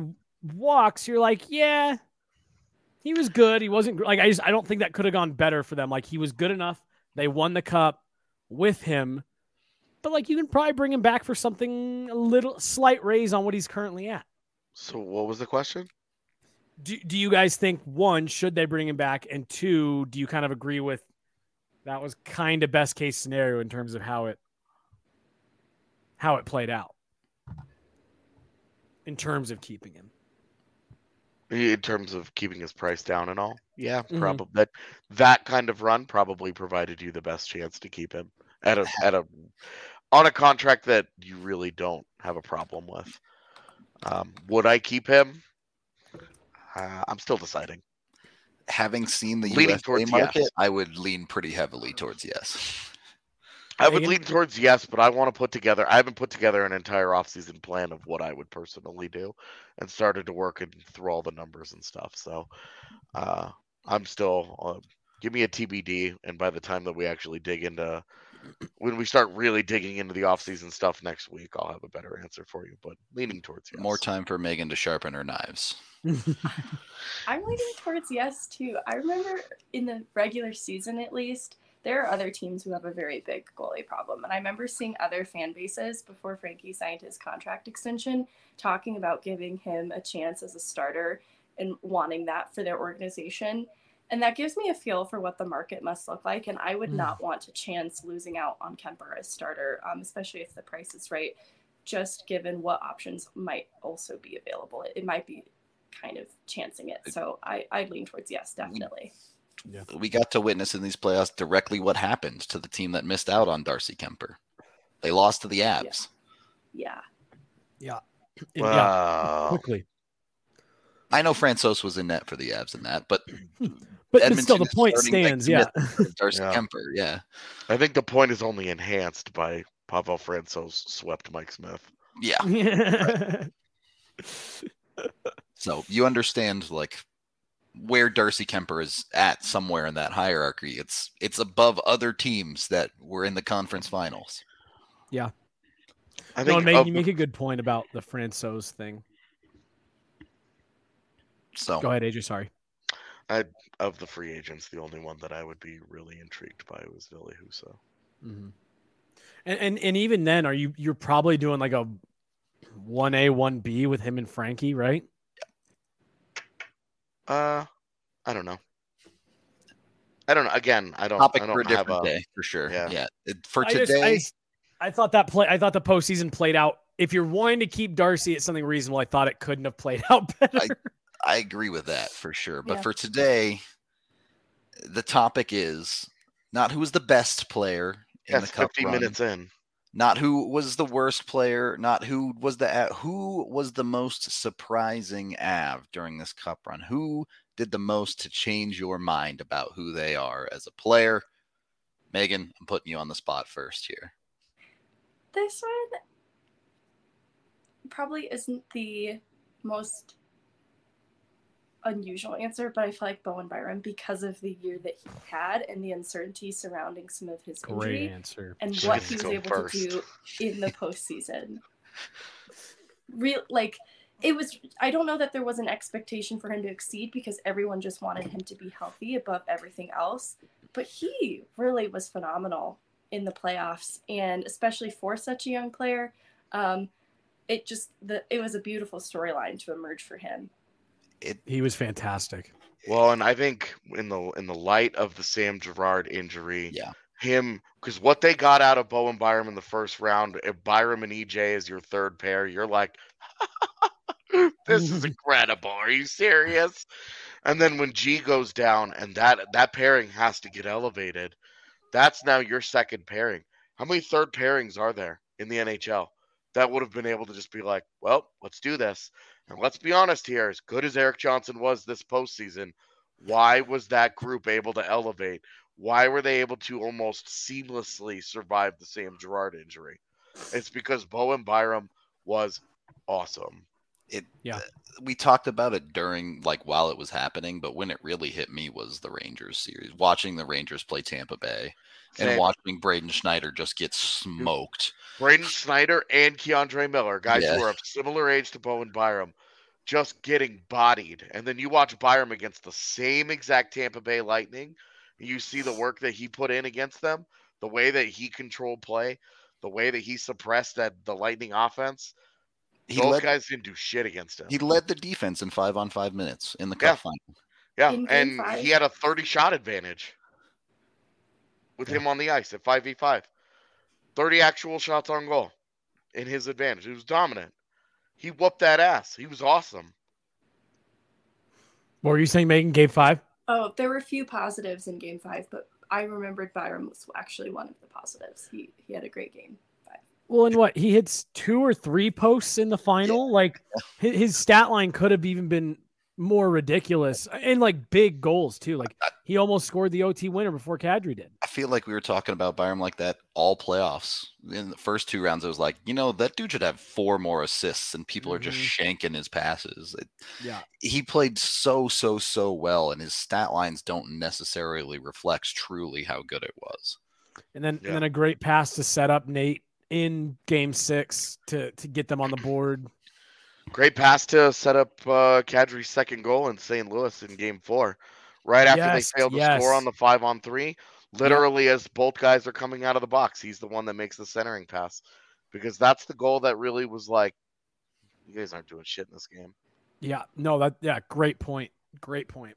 walks, you're like, yeah, he was good. He wasn't like I just I don't think that could have gone better for them. Like he was good enough. They won the cup with him, but like you can probably bring him back for something a little slight raise on what he's currently at. So what was the question? Do, do you guys think one should they bring him back and two do you kind of agree with that was kind of best case scenario in terms of how it how it played out in terms of keeping him In terms of keeping his price down and all, yeah, Mhm. probably that that kind of run probably provided you the best chance to keep him at a at a on a contract that you really don't have a problem with. Um, would I keep him? Uh, I'm still deciding. having seen the Leaning USA towards market, yes. I would lean pretty heavily towards yes. I would lean towards yes, but I want to put together. I haven't put together an entire offseason plan of what I would personally do, and started to work and through all the numbers and stuff. So, uh, I'm still uh, give me a TBD, and by the time that we actually dig into when we start really digging into the offseason stuff next week, I'll have a better answer for you. But leaning towards yes. More time for Megan to sharpen her knives. I'm leaning towards yes too. I remember in the regular season, at least, there are other teams who have a very big goalie problem, and I remember seeing other fan bases before Frankie signed his contract extension talking about giving him a chance as a starter and wanting that for their organization. And that gives me a feel for what the market must look like. And I would Mm. not want to chance losing out on Kuemper as starter, um, especially if the price is right, just given what options might also be available. It, it might be kind of chancing it. So I, I'd lean towards yes, definitely. Yeah. We got to witness in these playoffs directly what happened to the team that missed out on Darcy Kuemper. They lost to the Abs. Yeah. yeah Wow. quickly I know Francouz was in net for the Avs in that, but but, but Edmonton still the point stands to yeah Darcy Yeah. Kuemper, yeah. I think the point is only enhanced by Pavel Francouz swept Mike Smith. Yeah. So you understand like where Darcy Kuemper is at somewhere in that hierarchy. It's it's above other teams that were in the conference finals. Yeah. I No, think and Megan, of you make a good point about the Francouz thing. So Go ahead, AJ. Sorry. I of the free agents, the only one that I would be really intrigued by was Ville Husso. hmm And, and and even then, are you you're probably doing like a one A one B with him and Frankie, right? Uh, I don't know. I don't know. Again, I don't. topic I for a don't have different a. day for sure. yeah. Yeah. It- For I just- today, I, I thought that play. I thought the postseason played out. If you're wanting to keep Darcy at something reasonable, I thought it couldn't have played out better. I agree with that for sure. But Yeah. for today, the topic is not who was the best player in That's the cup 50 run, minutes in. not who was the worst player, not who was the who was the most surprising Av during this cup run. Who did the most to change your mind about who they are as a player? Megan, I'm putting you on the spot first here. This one probably isn't the most unusual answer, but I feel like Bowen Byram because of the year that he had and the uncertainty surrounding some of his Great injury answer. and She what he was able first. to do in the postseason. Real like it was I don't know that there was an expectation for him to exceed because everyone just wanted him to be healthy above everything else. But he really was phenomenal in the playoffs and especially for such a young player. Um, it just the it was a beautiful storyline to emerge for him. He was fantastic. Well, and I think in the in the light of the Sam Girard injury, Yeah. him because what they got out of Bowen Byram in the first round, if Byram and EJ is your third pair, you're like, this is incredible. Are you serious? And then when G goes down and that that pairing has to get elevated, that's now your second pairing. How many third pairings are there in the NHL that would have been able to just be like, well, let's do this? And let's be honest here, as good as Eric Johnson was this postseason, why was that group able to elevate? Why were they able to almost seamlessly survive the Sam Girard injury? It's because Bowen Byram was awesome. It Yeah. Uh, we talked about it during like while it was happening, but when it really hit me was the Rangers series. Watching the Rangers play Tampa Bay and Same. watching Braden Schneider just get smoked. Braden Schneider and K'Andre Miller, guys Yeah. who are of similar age to Bowen Byram, just getting bodied. And then you watch Byram against the same exact Tampa Bay Lightning. and You see the work that he put in against them, the way that he controlled play, the way that he suppressed that the Lightning offense. He Those led guys didn't do shit against him. he led the defense in five on five minutes in the cup Yeah. final. yeah, in and five. he had a 30 shot advantage with Yeah. him on the ice at 5v5. 30 actual shots on goal in his advantage. He was dominant. He whooped that ass. He was awesome. What were you saying, Megan? Game five? Oh, there were a few positives in game five, but I remembered Byram was actually one of the positives. He he had a great game. Well, and what he hits two or three posts in the final. Like his, his stat line could have even been more ridiculous, and like big goals too. Like he almost scored the OT winner before Kadri did. I feel like we were talking about Byram like that all playoffs. In the first two rounds, I was like, you know, that dude should have four more assists, and people are just mm-hmm. shanking his passes. It, Yeah. he played so so so well, and his stat lines don't necessarily reflect truly how good it was. And then Yeah. and then a great pass to set up Nate in game six to to get them on the board. Great pass to set up uh, Kadri's second goal in St. Louis in game four. Right after Yes, they failed to yes. score on the five on three, literally as both guys are coming out of the box, he's the one that makes the centering pass. Because that's the goal that really was like, you guys aren't doing shit in this game. Yeah. No, that yeah, great point. Great point.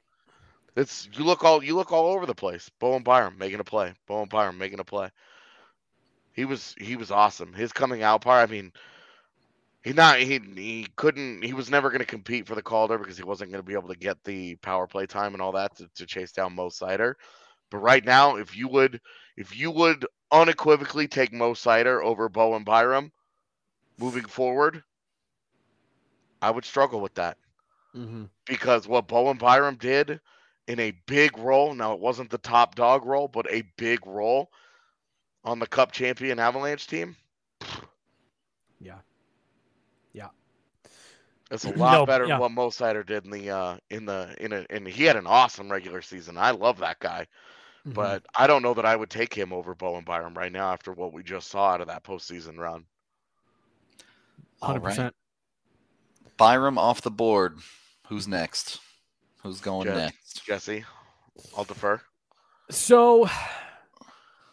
It's you look all you look all over the place. Bowen Byram making a play. Bowen Byram making a play. He was he was awesome. His coming out part. I mean, he not he he couldn't. He was never going to compete for the Calder because he wasn't going to be able to get the power play time and all that to, to chase down Mo Seider. But right now, if you would if you would unequivocally take Mo Seider over Bowen Byram moving forward, I would struggle with that Mm-hmm. because what Bowen Byram did in a big role, now it wasn't the top dog role, but a big role on the Cup champion Avalanche team, Yeah. Yeah. It's a lot No, better yeah. than what Mo Seider did in the uh in the in a and he had an awesome regular season. I love that guy, Mhm. but I don't know that I would take him over Bowen Byram right now after what we just saw out of that postseason run. All Hundred right. percent. Byram off the board. Who's next? Who's going Jeff. next? Jesse, I'll defer. So,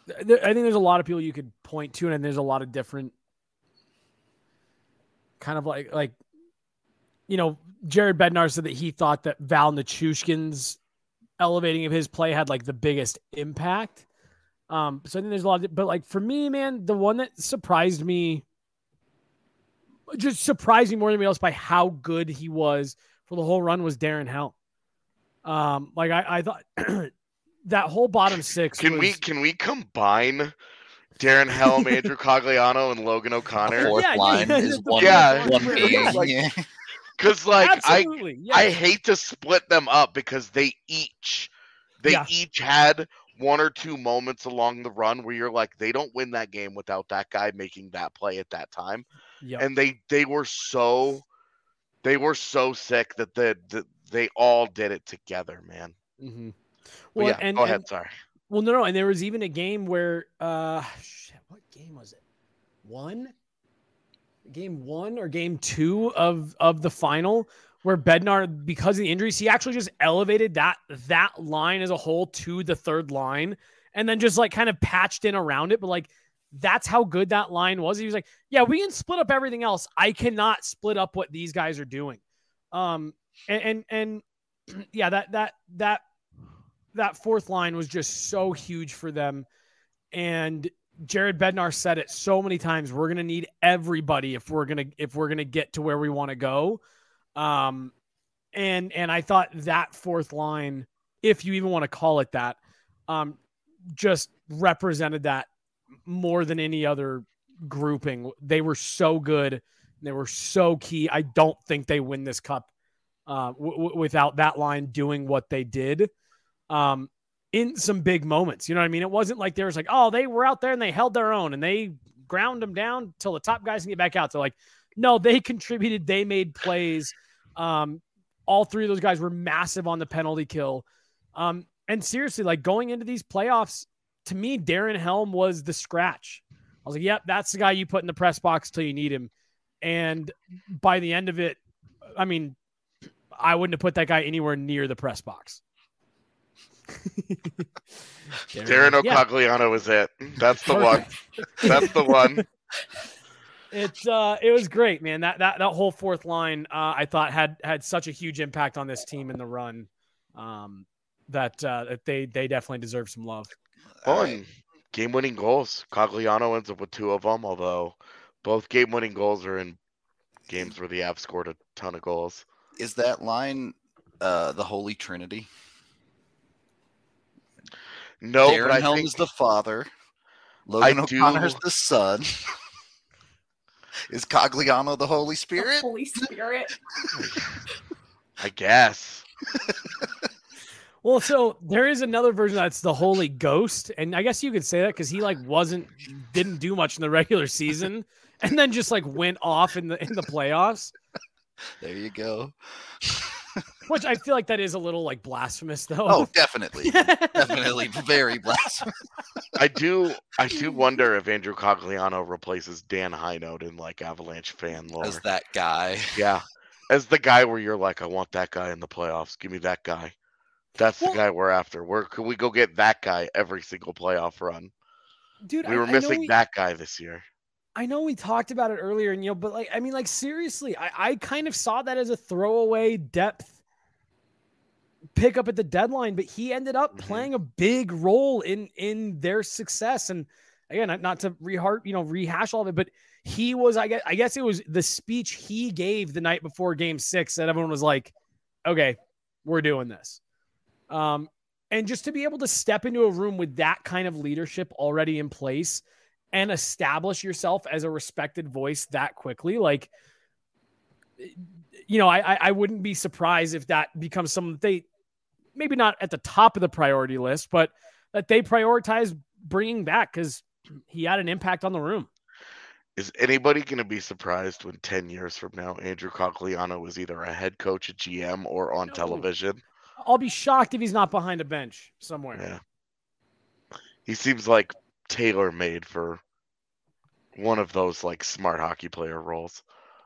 th- I think there's a lot of people you could point to, and there's a lot of different kind of like like you know, Jared Bednar said that he thought that Val Nichushkin's elevating of his play had like the biggest impact. Um, so I think there's a lot of, but like for me, man, the one that surprised me, just surprised me more than anybody else by how good he was for the whole run was Darren Helm. Um, like I, I thought that whole bottom six. Can we can we combine Darren Helm, Andrew Cogliano, and Logan O'Connor? fourth yeah, yeah, line yeah, is one, Yeah. one Yeah, being. like- yeah. Because like I yes. I hate to split them up because they each they Yeah. each had one or two moments along the run where you're like they don't win that game without that guy making that play at that time Yep. and they they were so they were so sick that the, the they all did it together man Mm-hmm. Well, yeah and, go ahead and- sorry well, no, no, and there was even a game where, uh, shit, what game was it? One, game one or game two of of the final, where Bednar, because of the injuries, he actually just elevated that that line as a whole to the third line, and then just like kind of patched in around it. But like, that's how good that line was. He was like, "Yeah, we can split up everything else. I cannot split up what these guys are doing." Um, and and, and yeah, that that that that fourth line was just so huge for them. And Jared Bednar said it so many times. We're gonna need everybody if we're gonna if we're gonna get to where we want to go. Um, and and I thought that fourth line, if you even want to call it that, um, just represented that more than any other grouping. They were so good. They were so key. I don't think they win this cup uh, w- w- without that line doing what they did um, in some big moments. You know what I mean? It wasn't like there was like, oh, they were out there and they held their own and they ground them down till the top guys can get back out. So like, no, they contributed. They made plays. Um, all three of those guys were massive on the penalty kill. Um, and seriously, like going into these playoffs, to me, Darren Helm was the scratch. I was like, yep, that's the guy you put in the press box till you need him. And by the end of it, I mean, I wouldn't have put that guy anywhere near the press box. Darren Yeah. O'Cogliano is it that's the one that's the one It's uh, it was great, man. That that that whole fourth line, uh, I thought had had such a huge impact on this team in the run. Um, that uh, that they they definitely deserve some love. All Fun. right. Game winning goals. Cogliano ends up with two of them, although both game winning goals are in games where the Avs scored a ton of goals. Is that line uh, the Holy Trinity? No, Darren but I Helm think is the father. Logan I O'Connor's do- the son. is Cogliano the Holy The Spirit? Holy Spirit. I guess. Well, so there is another version that's the Holy Ghost, and I guess you could say that because he like wasn't didn't do much in the regular season, and then just like went off in the in the playoffs. There you go. Which I feel like that is a little like blasphemous, though. Oh, definitely. definitely very blasphemous. I do I do wonder if Andrew Cogliano replaces Dan Hinote in like Avalanche fan lore. As that guy. Yeah. As the guy where you're like, I want that guy in the playoffs. Give me that guy. That's Well- the guy we're after. Where can we go get that guy every single playoff run? dude, We were I know missing we- that guy this year. I know we talked about it earlier, and you know, but like, I mean, like, seriously, I, I kind of saw that as a throwaway depth pickup at the deadline, but he ended up Mhm. playing a big role in in their success. And again, not- to reheart, you know, rehash all of it, but he was, I guess, I guess it was the speech he gave the night before Game Six that everyone was like, "Okay, we're doing this." Um, and just to be able to step into a room with that kind of leadership already in place and establish yourself as a respected voice that quickly like you know I, I i wouldn't be surprised if that becomes something that they maybe not at the top of the priority list but that they prioritize bringing back because he had an impact on the room Is anybody going to be surprised when 10 years from now Andrew Cogliano is either a head coach, a GM, or on No. television? i'll be shocked if he's not behind a bench somewhere Yeah. He seems like tailor made for one of those like smart hockey player roles.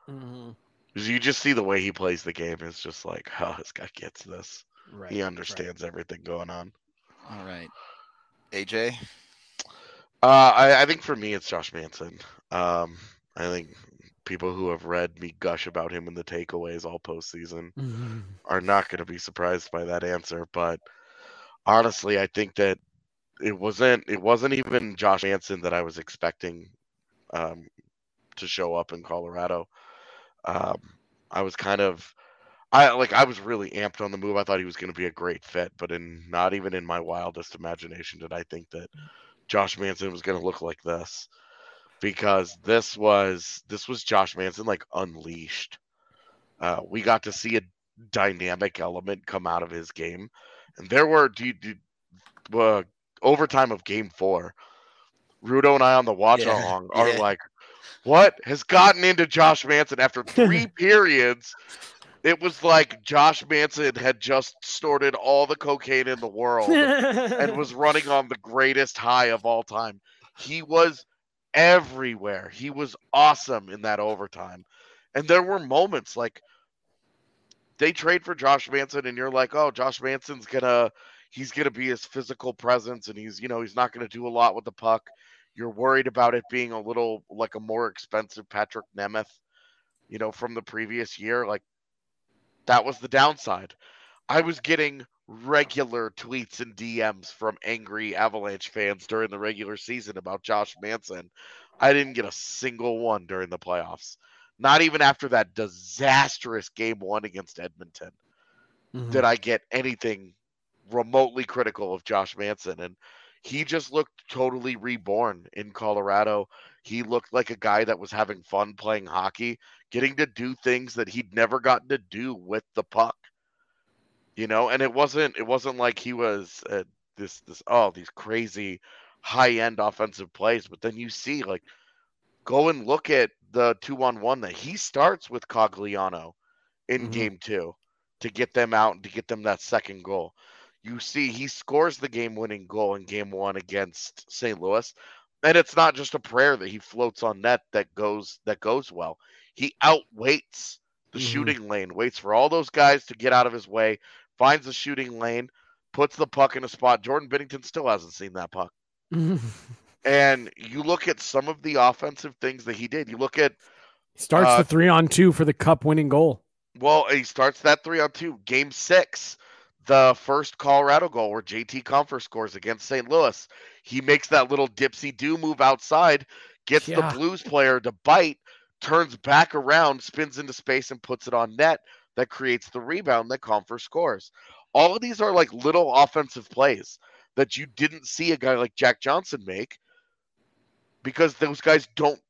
Mhm. 'Cause You just see the way he plays the game. It's just like, oh, this guy gets this. Right. he right. understands everything going on. All right. AJ? Uh, I, I think for me, it's Josh Manson. Um, I think people who have read me gush about him in the takeaways all postseason Mhm. are not going to be surprised by that answer. But honestly, I think that it wasn't it wasn't even Josh Manson that I was expecting um, to show up in Colorado. Um, I was kind of I like I was really amped on the move. I thought he was going to be a great fit, but in not even in my wildest imagination did I think that Josh Manson was going to look like this because this was this was Josh Manson like unleashed. Uh, we got to see a dynamic element come out of his game, and there were do, do, uh, overtime of Game Four. Rudo and I on the watch Yeah, along are yeah. like, what has gotten into Josh Manson after three periods? It was like Josh Manson had just snorted all the cocaine in the world and was running on the greatest high of all time. He was everywhere. He was awesome in that overtime. And there were moments like they trade for Josh Manson and you're like, "Oh, Josh Manson's going to he's going to be his physical presence and he's, you know, he's not going to do a lot with the puck." You're worried about it being a little like a more expensive Patrik Nemeth, you know, from the previous year. Like that was the downside. I was getting regular tweets and DMs from angry Avalanche fans during the regular season about Josh Manson. I didn't get a single one during the playoffs. Not even after that disastrous game one against Edmonton Mhm. did I get anything remotely critical of Josh Manson. And he just looked totally reborn in Colorado. He looked like a guy that was having fun playing hockey, getting to do things that he'd never gotten to do with the puck. You know, and it wasn't it wasn't like he was uh, this this oh these crazy high end offensive plays, but then you see like go and look at the two on one that he starts with Cogliano in Mhm. game two to get them out and to get them that second goal. You see, he scores the game winning goal in game one against St. Louis. And it's not just a prayer that he floats on net that goes that goes well. He outweights the Mhm. shooting lane, waits for all those guys to get out of his way, finds the shooting lane, puts the puck in a spot. Jordan Binnington still hasn't seen that puck. And you look at some of the offensive things that he did. You look at Starts Uh, the three on two for the cup winning goal. Well, he starts that three on two. Game six, the first Colorado goal where JT Compher scores against St. Louis. He makes that little dipsy do move outside, gets Yeah. the Blues player to bite, turns back around, spins into space, and puts it on net. That creates the rebound that Compher scores. All of these are like little offensive plays that you didn't see a guy like Jack Johnson make because those guys don't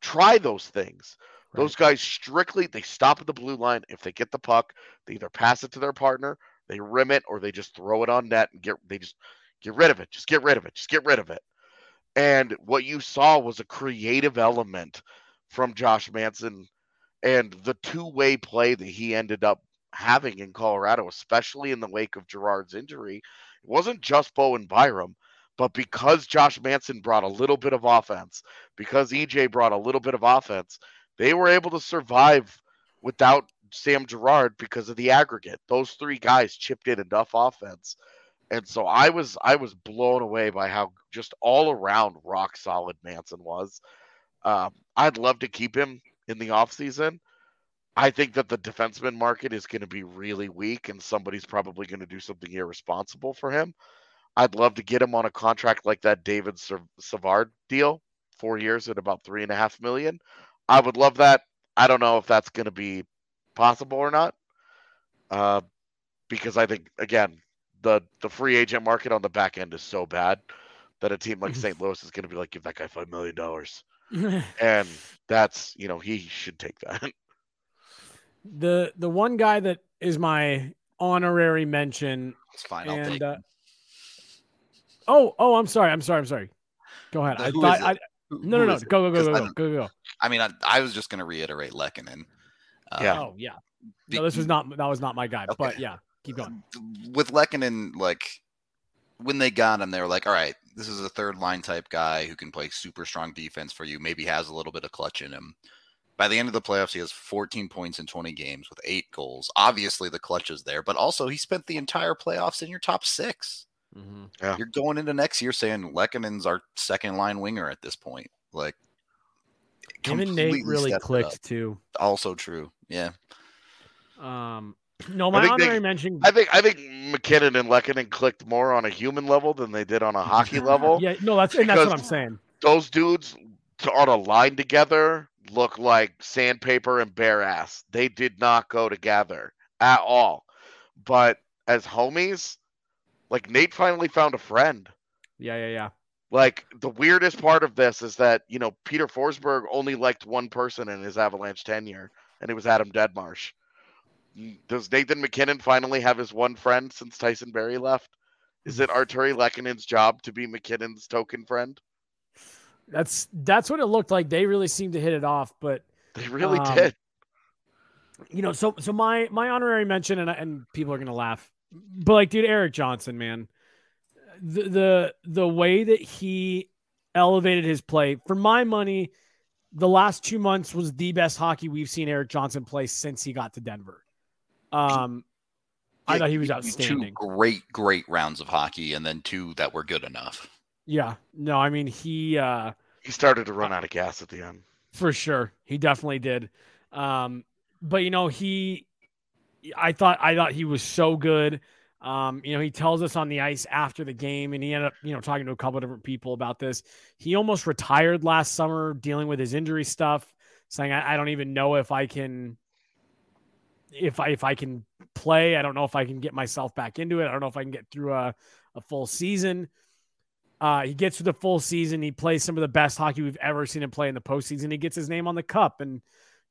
try those things. Those guys strictly they stop at the blue line. If they get the puck, they either pass it to their partner, they rim it, or they just throw it on net and get they just get rid of it. Just get rid of it. Just get rid of it. And what you saw was a creative element from Josh Manson and the two-way play that he ended up having in Colorado, especially in the wake of Girard's injury. It wasn't just Bowen Byram, but because Josh Manson brought a little bit of offense, because EJ brought a little bit of offense, they were able to survive without Sam Girard because of the aggregate. Those three guys chipped in enough offense. And so I was I was blown away by how just all around rock solid Manson was. Um, I'd love to keep him in the offseason. I think that the defenseman market is going to be really weak, and somebody's probably going to do something irresponsible for him. I'd love to get him on a contract like that David Savard deal, four years at about three and a half million. I would love that. I don't know if that's going to be possible or not, uh, because I think again the the free agent market on the back end is so bad that a team like St. Louis is going to be like, give that guy five million dollars, and that's you know he should take that. the the one guy that is my honorary mention It's fine. I'll and take uh, oh oh I'm sorry I'm sorry I'm sorry. Go ahead. I who thought it? I, no who no no is go go go 'Cause go go go go. I mean, I, I was just going to reiterate Lehkonen. Uh, Yeah. Oh yeah. No, this was not that was not my guy. But yeah, keep going. with Lehkonen, like when they got him, they were like, "All right, this is a third line type guy who can play super strong defense for you, maybe has a little bit of clutch in him. By the end of the playoffs, he has 14 points in 20 games with eight goals. Obviously, the clutch is there, but also he spent the entire playoffs in your top six. Mhm. Yeah. You're going into next year saying Lehkonen's our second line winger at this point. Like, Him and Nate really clicked up. too. Also true. Yeah. Um, no, my think they- honorary mention. I think I think MacKinnon and Lehkonen clicked more on a human level than they did on a hockey level. yeah, no, that's and that's what because- I'm saying. Those dudes on a line together look like sandpaper and bare ass. They did not go together at all. But as homies, like Nate finally found a friend. Yeah, yeah, yeah. Like the weirdest part of this is that you know Peter Forsberg only liked one person in his Avalanche tenure, and it was Adam Deadmarsh. Mm, Does Nathan MacKinnon finally have his one friend since Tyson Barrie left? Is it Artturi Lehkonen's job to be MacKinnon's token friend? That's that's what it looked like. They really seemed to hit it off, but They really Um, did. you know, so so my my honorary mention, and and people are gonna laugh, but like, dude, Erik Johnson, man, the the the way that he elevated his play, for my money, the last two months was the best hockey we've seen Erik Johnson play since he got to Denver. Um, I thought he was outstanding. Two great, great rounds of hockey, and then two that were good enough. Yeah, no, I mean he. uh He started to run out of gas at the end. for sure he definitely did um but you know he i thought i thought he was so good um you know he tells us on the ice after the game and he ended up you know talking to a couple of different people about this he almost retired last summer dealing with his injury stuff saying i, I don't even know if i can if i if i can play i don't know if i can get myself back into it i don't know if i can get through a, a full season uh, he gets through the full season. He plays some of the best hockey we've ever seen him play in the postseason. He gets his name on the cup, and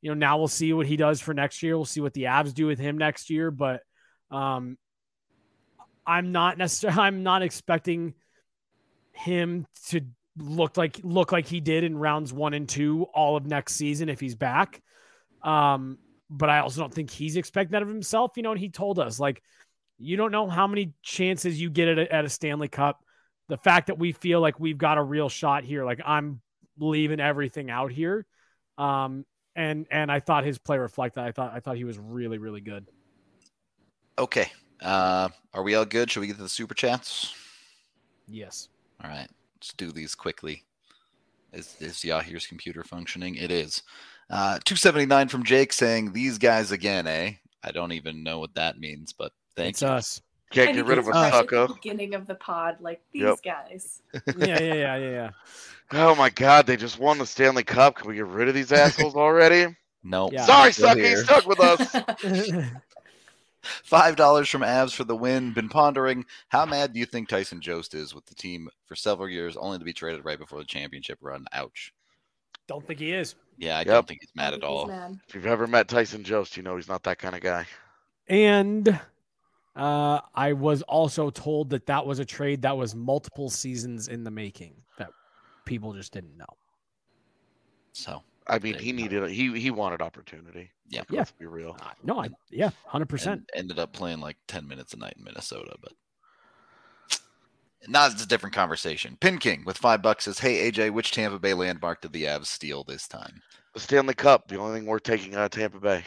you know now we'll see what he does for next year. We'll see what the Avs do with him next year. But um, I'm not necessarily. I'm not expecting him to look like look like he did in rounds one and two all of next season if he's back. Um, but I also don't think he's expecting that of himself. You know, and he told us like, you don't know how many chances you get at a, at a Stanley Cup the fact that we feel like we've got a real shot here, like I'm leaving everything out here. Um, and and I thought his play reflected. I thought I thought he was really really good. Okay. Uh, are we all good? Should we get to the super chats? Yes. All right. Let's do these quickly. Is, is Yahir's computer functioning? It is. Uh, 279 from Jake saying, These guys again, eh? I don't even know what that means, but thanks. it's you. us. Can't get rid of a right at beginning of the pod, like these Yep. guys. Yeah, yeah, yeah, yeah, yeah. Oh my god, they just won the Stanley Cup. Can we get rid of these assholes already? No. Yeah. Sorry, still Sucky, stuck with us. Five dollars from Avs for the win. Been pondering how mad do you think Tyson Jost is with the team for several years, only to be traded right before the championship run? Ouch. don't think he is. Yeah, I Yep. don't think he's mad think at all. mad. If you've ever met Tyson Jost, you know he's not that kind of guy. And uh, I was also told that that was a trade that was multiple seasons in the making that people just didn't know. So I mean, he needed he he wanted opportunity. Yeah. Like, Yeah. Let's be real. Uh, no, I yeah, hundred percent. ended up playing like 10 minutes a night in Minnesota, but now it's a different conversation. Pin King with five bucks says, Hey AJ, which Tampa Bay landmark did the Avs steal this time? The Stanley Cup, the only thing we're taking out of Tampa Bay.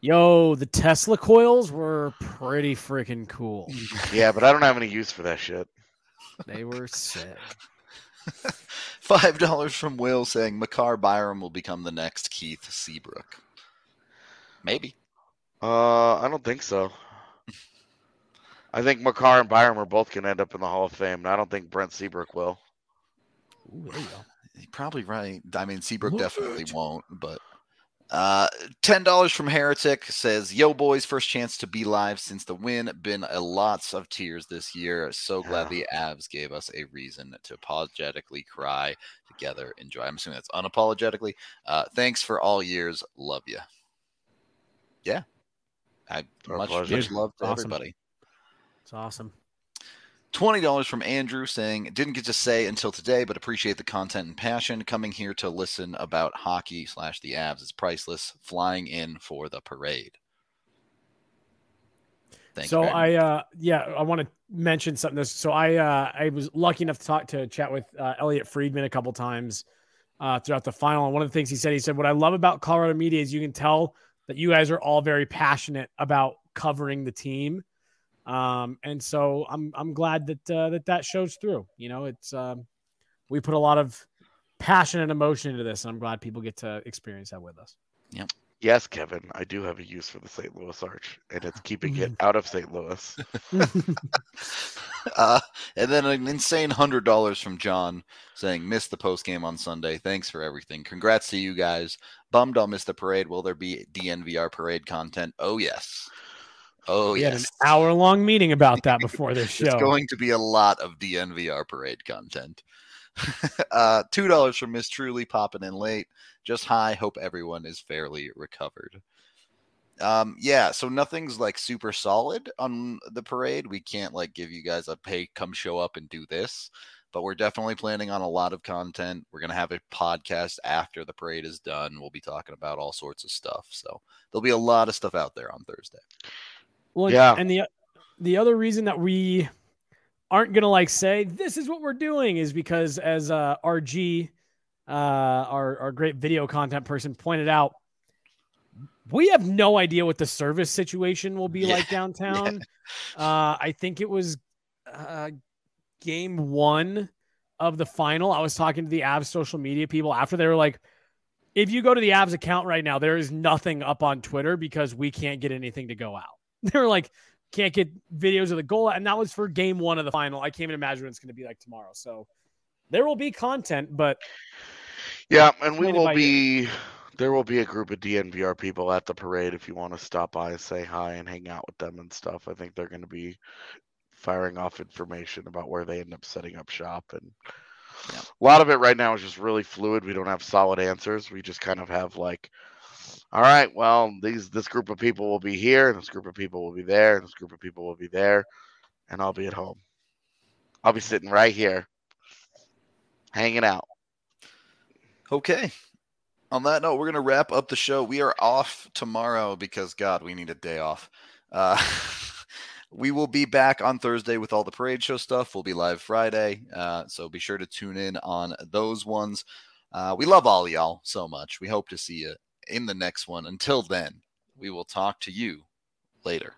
Yo, the Tesla coils were pretty freaking cool. Yeah, but I don't have any use for that shit. They were sick. Five dollars from Will saying Makar Byram will become the next Keith Seabrook. Maybe. Uh, I don't think so. I think Makar and Byram are both going to end up in the Hall of Fame, and I don't think Brent Seabrook will. Ooh, there you go. You're probably right. I mean, Seabrook Look definitely at- won't, but uh, ten dollars from Heretic says, "Yo, boys, first chance to be live since the win. Been a lots of tears this year. So glad the Avs gave us a reason to apologetically cry together. Enjoy. I'm assuming that's unapologetically. Uh, thanks for all years. Love you. Yeah, I Our much pleasure. much love to Awesome. everybody. It's awesome. Twenty dollars from Andrew saying didn't get to say until today, but appreciate the content and passion. Coming here to listen about hockey slash the Avs is priceless. Flying in for the parade. Thank so I, uh, yeah, I want to mention something. This, so I, uh, I was lucky enough to talk to chat with uh, Elliotte Friedman a couple times uh, throughout the final. And one of the things he said, he said, "What I love about Colorado media is you can tell that you guys are all very passionate about covering the team." Um, and so I'm, I'm glad that uh, that that shows through. You know, it's um, we put a lot of passion and emotion into this, and I'm glad people get to experience that with us. Yep. Yes, Kevin, I do have a use for the St. Louis Arch, and it's keeping it out of St. Louis. uh, and then an insane hundred dollars from John saying, "Missed the post game on Sunday. Thanks for everything. Congrats to you guys. Bummed I'll miss the parade. Will there be DNVR parade content? Oh yes, oh we had yes. an hour long meeting about that before this show. It's going to be a lot of DNVR parade content. uh, Two dollars from Miss Truly popping in late. Just hi. Hope everyone is fairly recovered. Um, yeah, so nothing's like super solid on the parade. We can't like give you guys a pay, come show up and do this, but we're definitely planning on a lot of content. We're gonna have a podcast after the parade is done. We'll be talking about all sorts of stuff. So there'll be a lot of stuff out there on Thursday. Well, Yeah. And the the other reason that we aren't gonna like say this is what we're doing is because as uh, RG, uh, our our great video content person pointed out, we have no idea what the service situation will be Yeah, like downtown. Uh, I think it was uh, game one of the final. I was talking to the Avs social media people after they were like. If you go to the Avs account right now, there is nothing up on Twitter because we can't get anything to go out. They were like, can't get videos of the goal, and that was for game one of the final. I can't even imagine what it's going to be like tomorrow. So there will be content, but Yeah, and we will by ear. be there will be a group of DNVR people at the parade if you want to stop by, say hi, and hang out with them and stuff. I think they're going to be firing off information about where they end up setting up shop and Yeah. a lot of it right now is just really fluid. We don't have solid answers. We just kind of have like all right, well, these this group of people will be here, and this group of people will be there, and this group of people will be there, and I'll be at home. I'll be sitting right here, hanging out. Okay. On that note, we're to wrap up the show. We are off tomorrow because, God, we need a day off. Uh, we will be back on Thursday with all the parade show stuff. We'll be live Friday. Uh, so be sure to tune in on those ones. Uh, we love all y'all so much. We hope to see you in the next one. Until then, we will talk to you later.